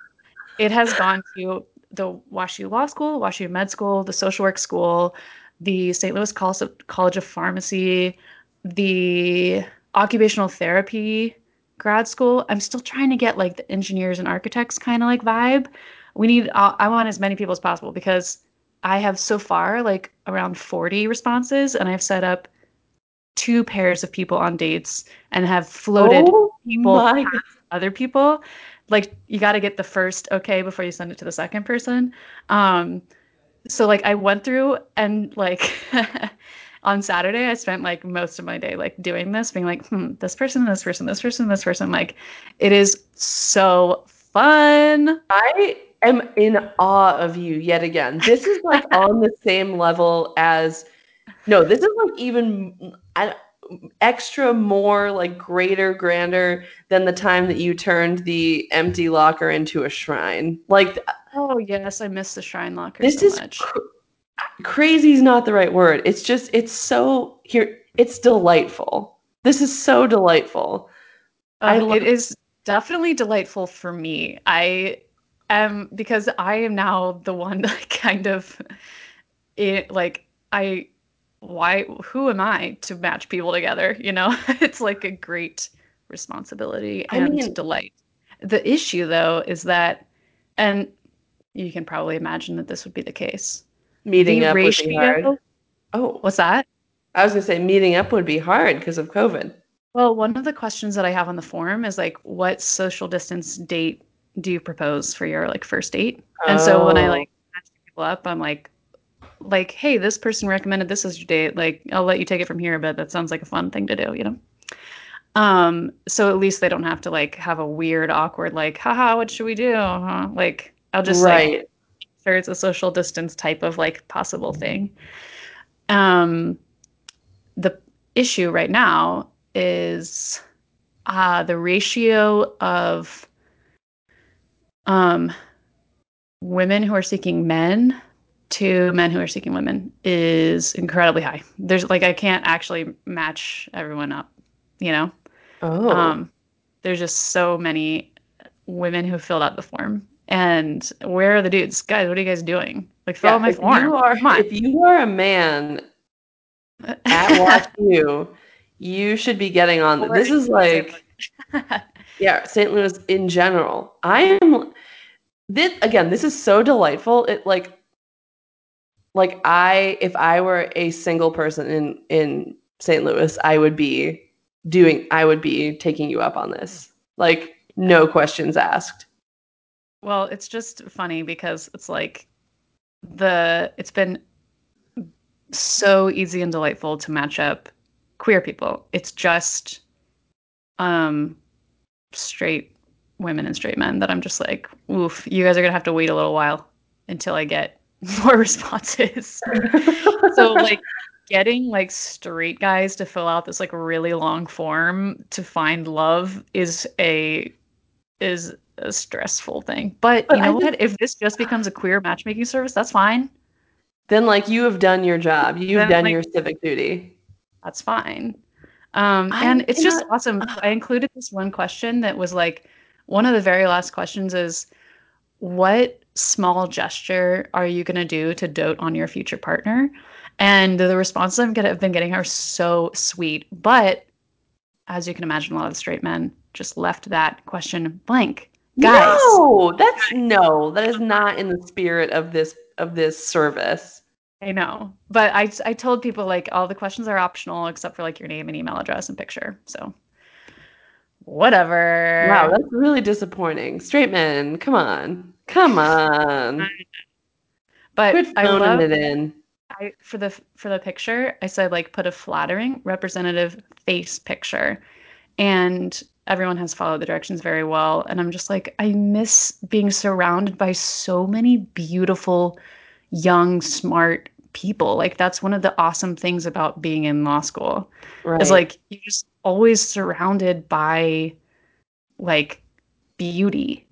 it has gone to the WashU Law School, WashU Med School, the Social Work School, the St. Louis Col- College of Pharmacy, the Occupational Therapy grad school. I'm still trying to get like the engineers and architects kind of like vibe. We need, I I want as many people as possible because I have so far like around 40 responses and I've set up two pairs of people on dates and have floated oh people other people like you got to get the first okay before you send it to the second person um so like i went through and like *laughs* on saturday i spent like most of my day like doing this being like hmm this person this person this person this person like it is so fun I am in awe of you yet again. This is like *laughs* on the same level as no, this is like even I, extra more like greater grander than the time that you turned the empty locker into a shrine. Like oh yes i miss the shrine locker this so is cr- crazy is not the right word. It's just it's so here it's delightful. This is so delightful. I Um, love- it is definitely delightful for me. I am because I am now the one *laughs* that kind of it like I why who am I to match people together, you know? *laughs* It's like a great responsibility I and mean- delight. The issue though is that and you can probably imagine that this would be the case. Meeting the up would be ratio hard. Oh, What's that? I was gonna say meeting up would be hard because of COVID. Well, one of the questions that I have on the forum is like, what social distance date do you propose for your like first date? And so when I Oh. like match people up, I'm like, like, hey, this person recommended this as your date. Like, I'll let you take it from here, but that sounds like a fun thing to do, you know? Um, so at least they don't have to like have a weird, awkward, like, haha, what should we do? Huh? Like, I'll just like right. Sure it's a social distance type of like possible thing. Um, the issue right now is uh, the ratio of um, women who are seeking men to men who are seeking women is incredibly high. There's like I can't actually match everyone up, you know. oh. Um, there's just so many women who filled out the form. And where are the dudes? Guys, what are you guys doing? Like fill Yeah, out my if form. you are Come on. if you are a man at *laughs* Wash U, you should be getting on. Or This is like *laughs* yeah, St. Louis in general. I am this again, this is so delightful. It like like I if I were a single person in in St. Louis, I would be doing I would be taking you up on this. Like no questions asked. Well, it's just funny because it's like the it's been so easy and delightful to match up queer people. It's just um straight women and straight men that I'm just like, oof, you guys are gonna have to wait a little while until I get *laughs* more responses. so like getting like straight guys to fill out this like really long form to find love is a is a stressful thing. But, But you know just- what? If this just becomes a queer matchmaking service, that's fine. then like you have done your job. You've Then, done like- your civic duty. That's fine. Um, and it's just cannot- awesome. I included this one question that was like one of the very last questions is what small gesture are you going to do to dote on your future partner? And the responses I've, get, I've been getting are so sweet. But as you can imagine, a lot of straight men just left that question blank. Guys, No, that's no, that is not in the spirit of this of this service. I know. But I, I told people like all the questions are optional except for like your name and email address and picture. So whatever. Wow, that's really disappointing. Straight men, come on. Come on. *laughs* but Quit I love it in. I for the for the picture, I said like put a flattering representative face picture. And everyone has followed the directions very well. And I'm just like, I miss being surrounded by so many beautiful, young, smart people. Like that's one of the awesome things about being in law school. Right. Is like you're just always surrounded by like beauty.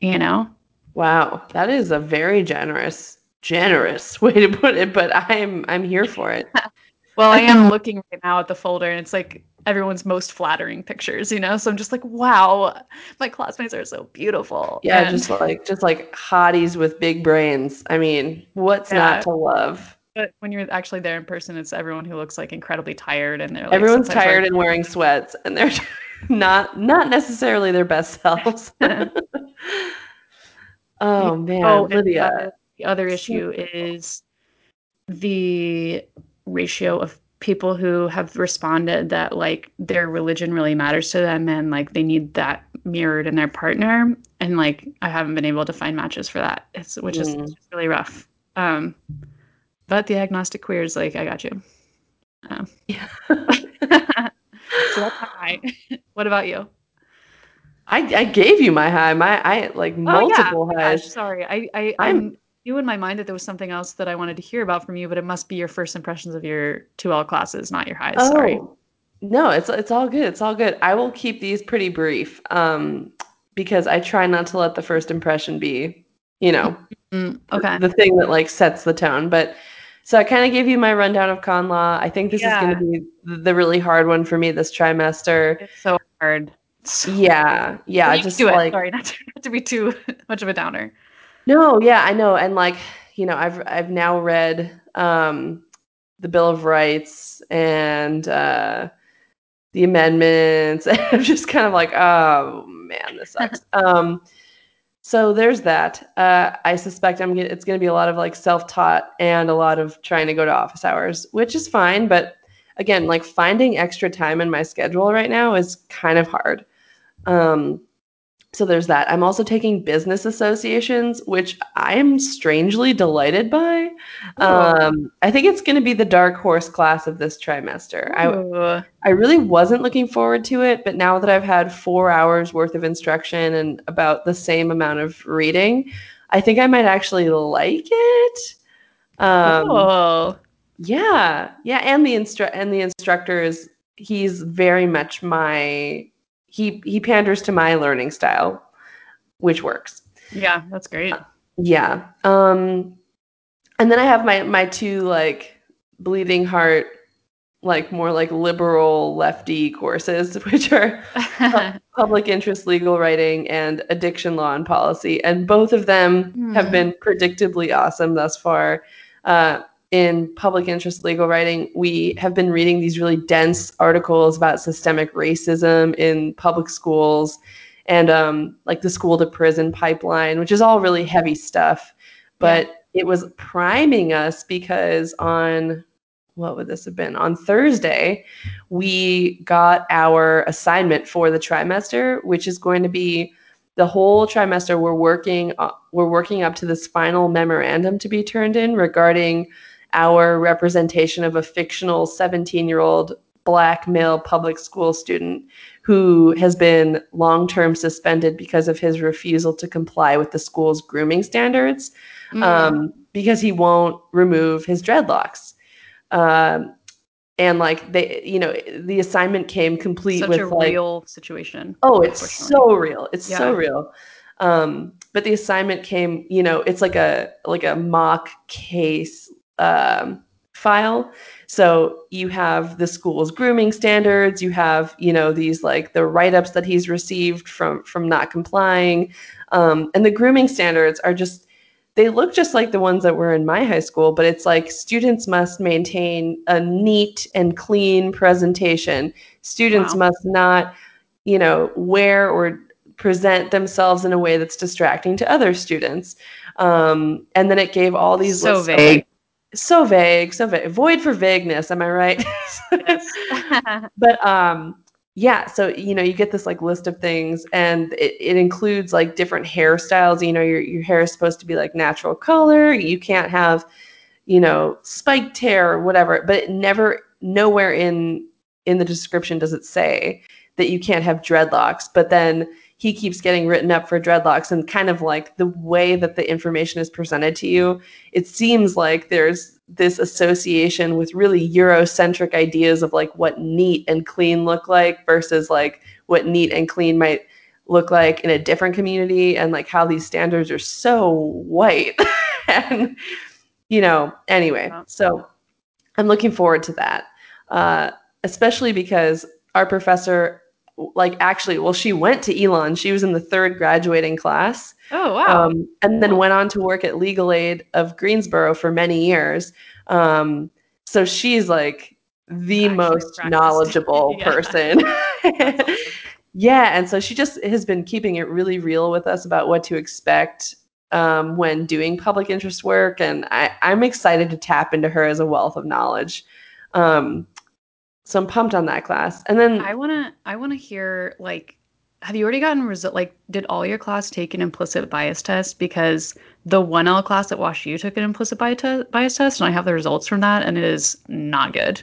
You know? wow, that is a very generous, generous *laughs* way to put it, but I'm I'm here for it. *laughs* Well, I am *laughs* looking right now at the folder and it's like everyone's most flattering pictures, you know? So I'm just like, wow, my classmates are so beautiful. Yeah, And- just like just like hotties with big brains. I mean, what's Yeah. not to love? but when you're actually there in person, it's everyone who looks like incredibly tired and they're like Everyone's tired like- and wearing sweats and they're *laughs* not not necessarily their best *laughs* selves. *laughs* oh man, Oh, Lydia. the other issue is the ratio of people who have responded that like their religion really matters to them and like they need that mirrored in their partner and like I haven't been able to find matches for that. It's which is Mm. it's really rough. Um but the agnostic queer is like I got you. Um, *laughs* so that's high. *laughs* what about you? I, I gave you my high. My I like multiple oh, yeah. highs. Gosh, sorry. I, I I'm- I'm knew in my mind that there was something else that I wanted to hear about from you, but it must be your first impressions of your 2L classes, not your highs. Sorry. Oh, No, it's it's all good. It's all good. I will keep these pretty brief. Um because I try not to let the first impression be, you know, Mm, okay. the thing that like sets the tone. But so I kind of gave you my rundown of con law. I think this is going to be the really hard one for me this trimester. It's so hard. So, yeah, yeah, just do it. like Sorry, *laughs* not to, not to be too *laughs* much of a downer. No, yeah, I know, and like you know, I've I've now read um, the Bill of Rights and uh, the amendments, *laughs* I'm just kind of like, oh man, this *laughs* sucks. um, so there's that. Uh, I suspect I'm gonna, it's going to be a lot of like self-taught and a lot of trying to go to office hours, which is fine. But again, like finding extra time in my schedule right now is kind of hard. Um, so there's that. I'm also taking business associations, which I am strangely delighted by. Um, I think it's going to be the dark horse class of this trimester. I, Ooh. I really wasn't looking forward to it, but now that I've had four hours worth of instruction and about the same amount of reading, I think I might actually like it. Um, Cool. yeah, yeah, and the instru- and the instructor is he's very much my he he panders to my learning style, which works. Yeah, that's great. Yeah. Um and then I have my my two like bleeding heart like more like liberal lefty courses *laughs* which are *laughs* public interest legal writing and addiction law and policy and both of them have Hmm. been predictably awesome thus far uh, in public interest legal writing we have been reading these really dense articles about systemic racism in public schools and um, like the school to prison pipeline which is all really heavy stuff. But it was priming us because on what would this have been? On thursday we got our assignment for the trimester which is going to be the whole trimester we're working uh, we're working up to this final memorandum to be turned in regarding our representation of a fictional 17 year old black male public school student who has been long term suspended because of his refusal to comply with the school's grooming standards Mm. um, because he won't remove his dreadlocks. Um, and like they, you know, the assignment came complete Such with a like, real situation. oh, it's so real. It's so real. Um, but the assignment came, you know, it's like a like a mock case um, file. So you have the school's grooming standards. You have, you know, these like the write-ups that he's received from from not complying, um, and the grooming standards are just they look just like the ones that were in my high school, but it's like students must maintain a neat and clean presentation. Students Wow. must not, you know, wear or present themselves in a way that's distracting to other students. Um, and then it gave all these So lists of, vague. So vague, so vague, void for vagueness. Am I right? *laughs* But um yeah so you know you get this like list of things and it, it includes like different hairstyles you know your, your hair is supposed to be like natural color you can't have you know spiked hair or whatever but it never nowhere in in the description does it say that you can't have dreadlocks but then he keeps getting written up for dreadlocks and kind of like the way that the information is presented to you it seems like there's this association with really eurocentric ideas of like what neat and clean look like versus like what neat and clean might look like in a different community and like how these standards are so white. *laughs* And you know anyway so i'm looking forward to that uh, especially because our professor like actually well she went to elon she was in the third graduating class oh wow. um, and then went on to work at Legal Aid of Greensboro for many years. Um, so she's like the Actually most practiced. *laughs* knowledgeable person. Awesome. *laughs* yeah, and so she just has been keeping it really real with us about what to expect um, when doing public interest work, and I, I'm excited to tap into her as a wealth of knowledge. Um, so I'm pumped on that class, and then I wanna I wanna hear like have you already gotten result like did all your class take an implicit bias test? Because the 1L class at Wash U took an implicit bias, te- bias test and I have the results from that and it is not good.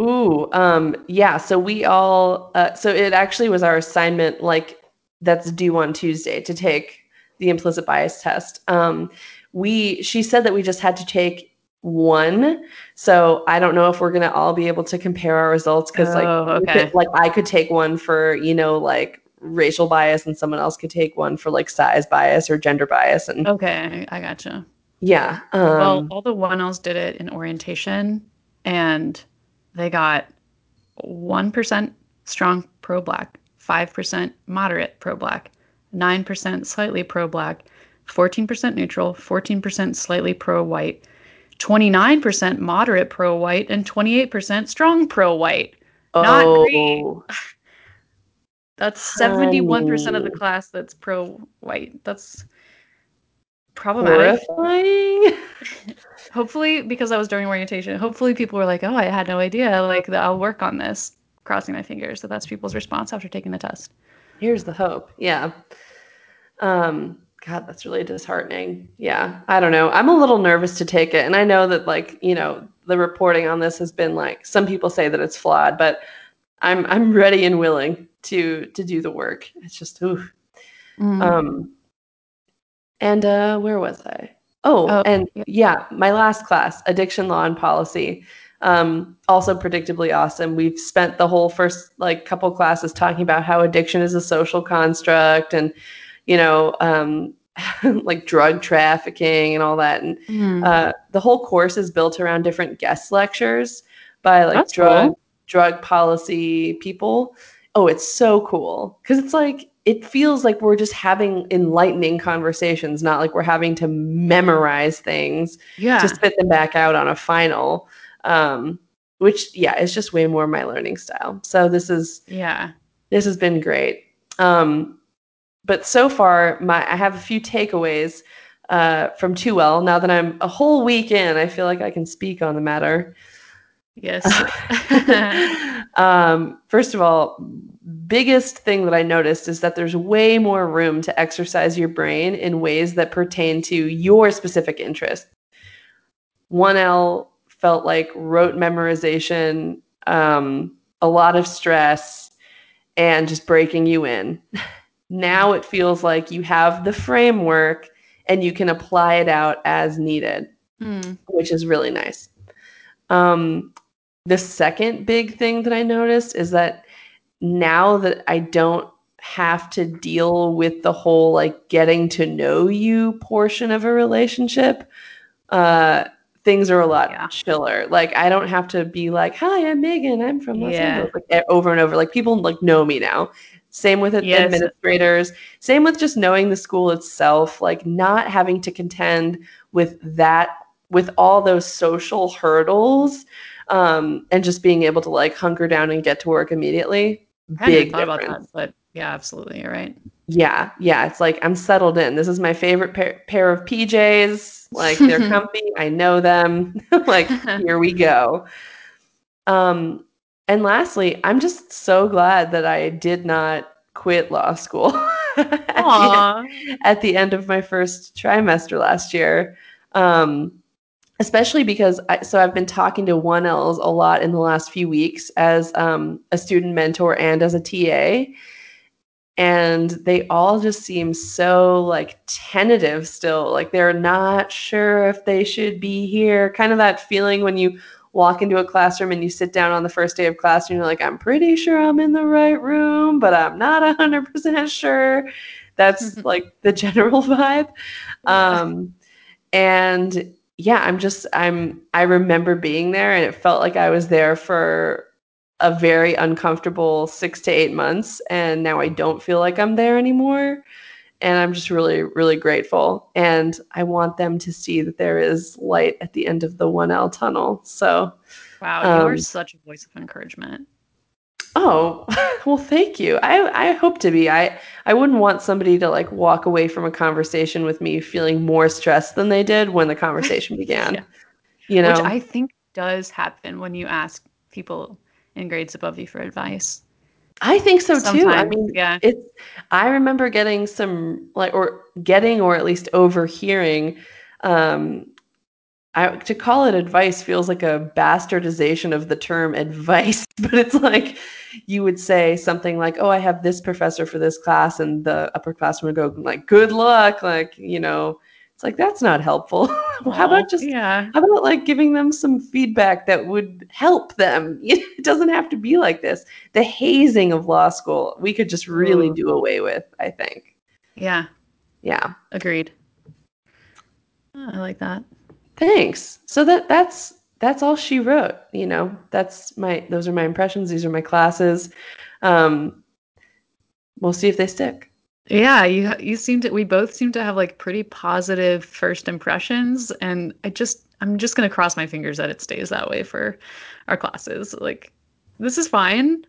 Ooh, um, yeah. So we all, uh, so it actually was our assignment, like that's due on Tuesday to take the implicit bias test. Um, we, she said that we just had to take one. So I don't know if we're gonna all be able to compare our results because, like, Oh, we could- like I could take one for you know like racial bias, and someone else could take one for like size bias or gender bias, and Okay, I gotcha. yeah. Um, well, all the 1Ls did it in orientation and they got 1% strong pro black, 5% moderate pro black, 9% slightly pro black, 14% neutral, 14% slightly pro white, 29% moderate pro white, and 28% strong pro white. Not great. Oh, *sighs* That's 71% of the class that's pro white. That's problematic. *laughs* Hopefully, because I was during orientation, hopefully people were like, oh, I had no idea. Like, I'll work on this. Crossing my fingers that that's people's response after taking the test. Here's the hope. Yeah. Um, God, that's really disheartening. Yeah. I don't know. I'm a little nervous to take it. And I know that like, you know, the reporting on this has been like some people say that it's flawed, but I'm I'm ready and willing to to do the work. It's just oof. Mm. Um and uh where was I? Oh, Oh, and yeah. yeah, my last class, addiction law and policy. Um, also predictably awesome. We've spent the whole first like couple classes talking about how addiction is a social construct and you know, um, *laughs* like drug trafficking and all that. And Mm. uh, the whole course is built around different guest lectures by like That's drug cool. drug policy people. Oh, it's so cool because it's like it feels like we're just having enlightening conversations, not like we're having to memorize things Yeah. to spit them back out on a final. Um, which yeah, is just way more my learning style. So this is yeah. this has been great. Um, but so far, my I have a few takeaways uh, from 2L. Now that I'm a whole week in, I feel like I can speak on the matter. Yes. *laughs* um, first of all, biggest thing that I noticed is that there's way more room to exercise your brain in ways that pertain to your specific interest. 1L felt like rote memorization, um, a lot of stress, and just breaking you in. *laughs* now it feels like you have the framework and you can apply it out as needed Mm. which is really nice. Um, the second big thing that I noticed is that now that I don't have to deal with the whole like getting to know you portion of a relationship, uh, things are a lot Yeah. chiller. Like I don't have to be like, "Hi, I'm Megan. I'm from Los Yeah. Angeles," like over and over. Like people like know me now. Same with Yes. administrators. Same with just knowing the school itself. Like not having to contend with that with all those social hurdles um, and just being able to like hunker down and get to work immediately. I Big thought difference. about that, but yeah, absolutely. You're right. Yeah, yeah. It's like I'm settled in. This is my favorite pair, pair of PJs. Like they're *laughs* comfy. I know them. *laughs* like *laughs* here we go. Um, and lastly, I'm just so glad that I did not quit law school at, the, Aw. *laughs* at the end of my first trimester last year. Um, especially because I, so I've been talking to 1Ls a lot in the last few weeks as um, a student mentor and as a TA and they all just seem so like tentative still like they're not sure if they should be here kind of that feeling when you walk into a classroom and you sit down on the first day of class and you're like i'm pretty sure i'm in the right room but i'm not 100% sure. That's *laughs* like the general *laughs* vibe. Um and yeah i'm just i'm i remember being there and it felt like i was there for a very uncomfortable six to eight months and now i don't feel like i'm there anymore and i'm just really really grateful and i want them to see that there is light at the end of the 1l tunnel so Wow, you are Um, such a voice of encouragement. oh *laughs* well thank you i i hope to be i i wouldn't want somebody to like walk away from a conversation with me feeling more stressed than they did when the conversation *laughs* began Yeah. you know Which I think does happen when you ask people in grades above you for advice. I think so too. I mean, yeah. it's I remember getting some like or getting or at least overhearing um I to call it advice feels like a bastardization of the term advice, *laughs* but it's like you would say something like, "Oh, I have this professor for this class," and the upperclassman would go like, "Good luck," like you know. It's like that's not helpful. *laughs* Well, How about just yeah. how about like giving them some feedback that would help them? *laughs* It doesn't have to be like this. The hazing of law school, we could just really Ooh. do away with, I think. Yeah, Yeah. agreed. Oh, I like that. Thanks. So that that's that's all she wrote, you know. That's my those are my impressions, these are my classes. Um we'll see if they stick. Yeah, you you seem to we both seem to have like pretty positive first impressions and I just I'm just going to cross my fingers that it stays that way for our classes. Like this is fine.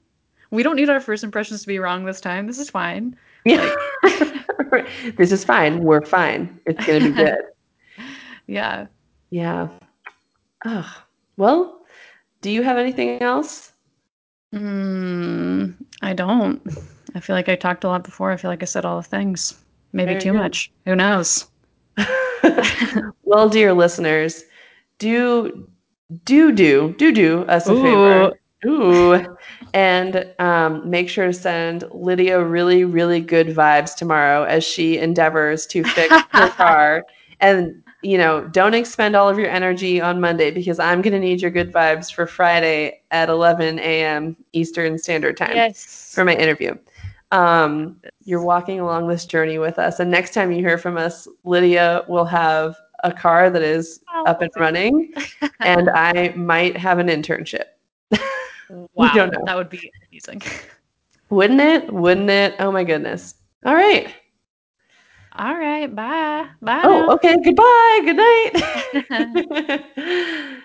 We don't need our first impressions to be wrong this time. This is fine. Yeah. Like, *laughs* this is fine. We're fine. It's going to be good. *laughs* yeah. Yeah. Oh, well, do you have anything else? Mm, I don't. I feel like I talked a lot before. I feel like I said all the things. Maybe too much. Who knows? *laughs* well, dear listeners, do do do do do us a Ooh. favor. Ooh. And um, make sure to send Lydia really, really good vibes tomorrow as she endeavors to fix her *laughs* car. And you know, don't expend all of your energy on Monday because I'm going to need your good vibes for Friday at 11 a.m. Eastern Standard Time yes. for my interview. Um, you're walking along this journey with us. And next time you hear from us, Lydia will have a car that is oh, up and running, *laughs* and I might have an internship. *laughs* wow, that would be amazing. Wouldn't it? Wouldn't it? Oh my goodness. All right. All right. Bye. Bye. Oh, okay. Goodbye. Good night. *laughs*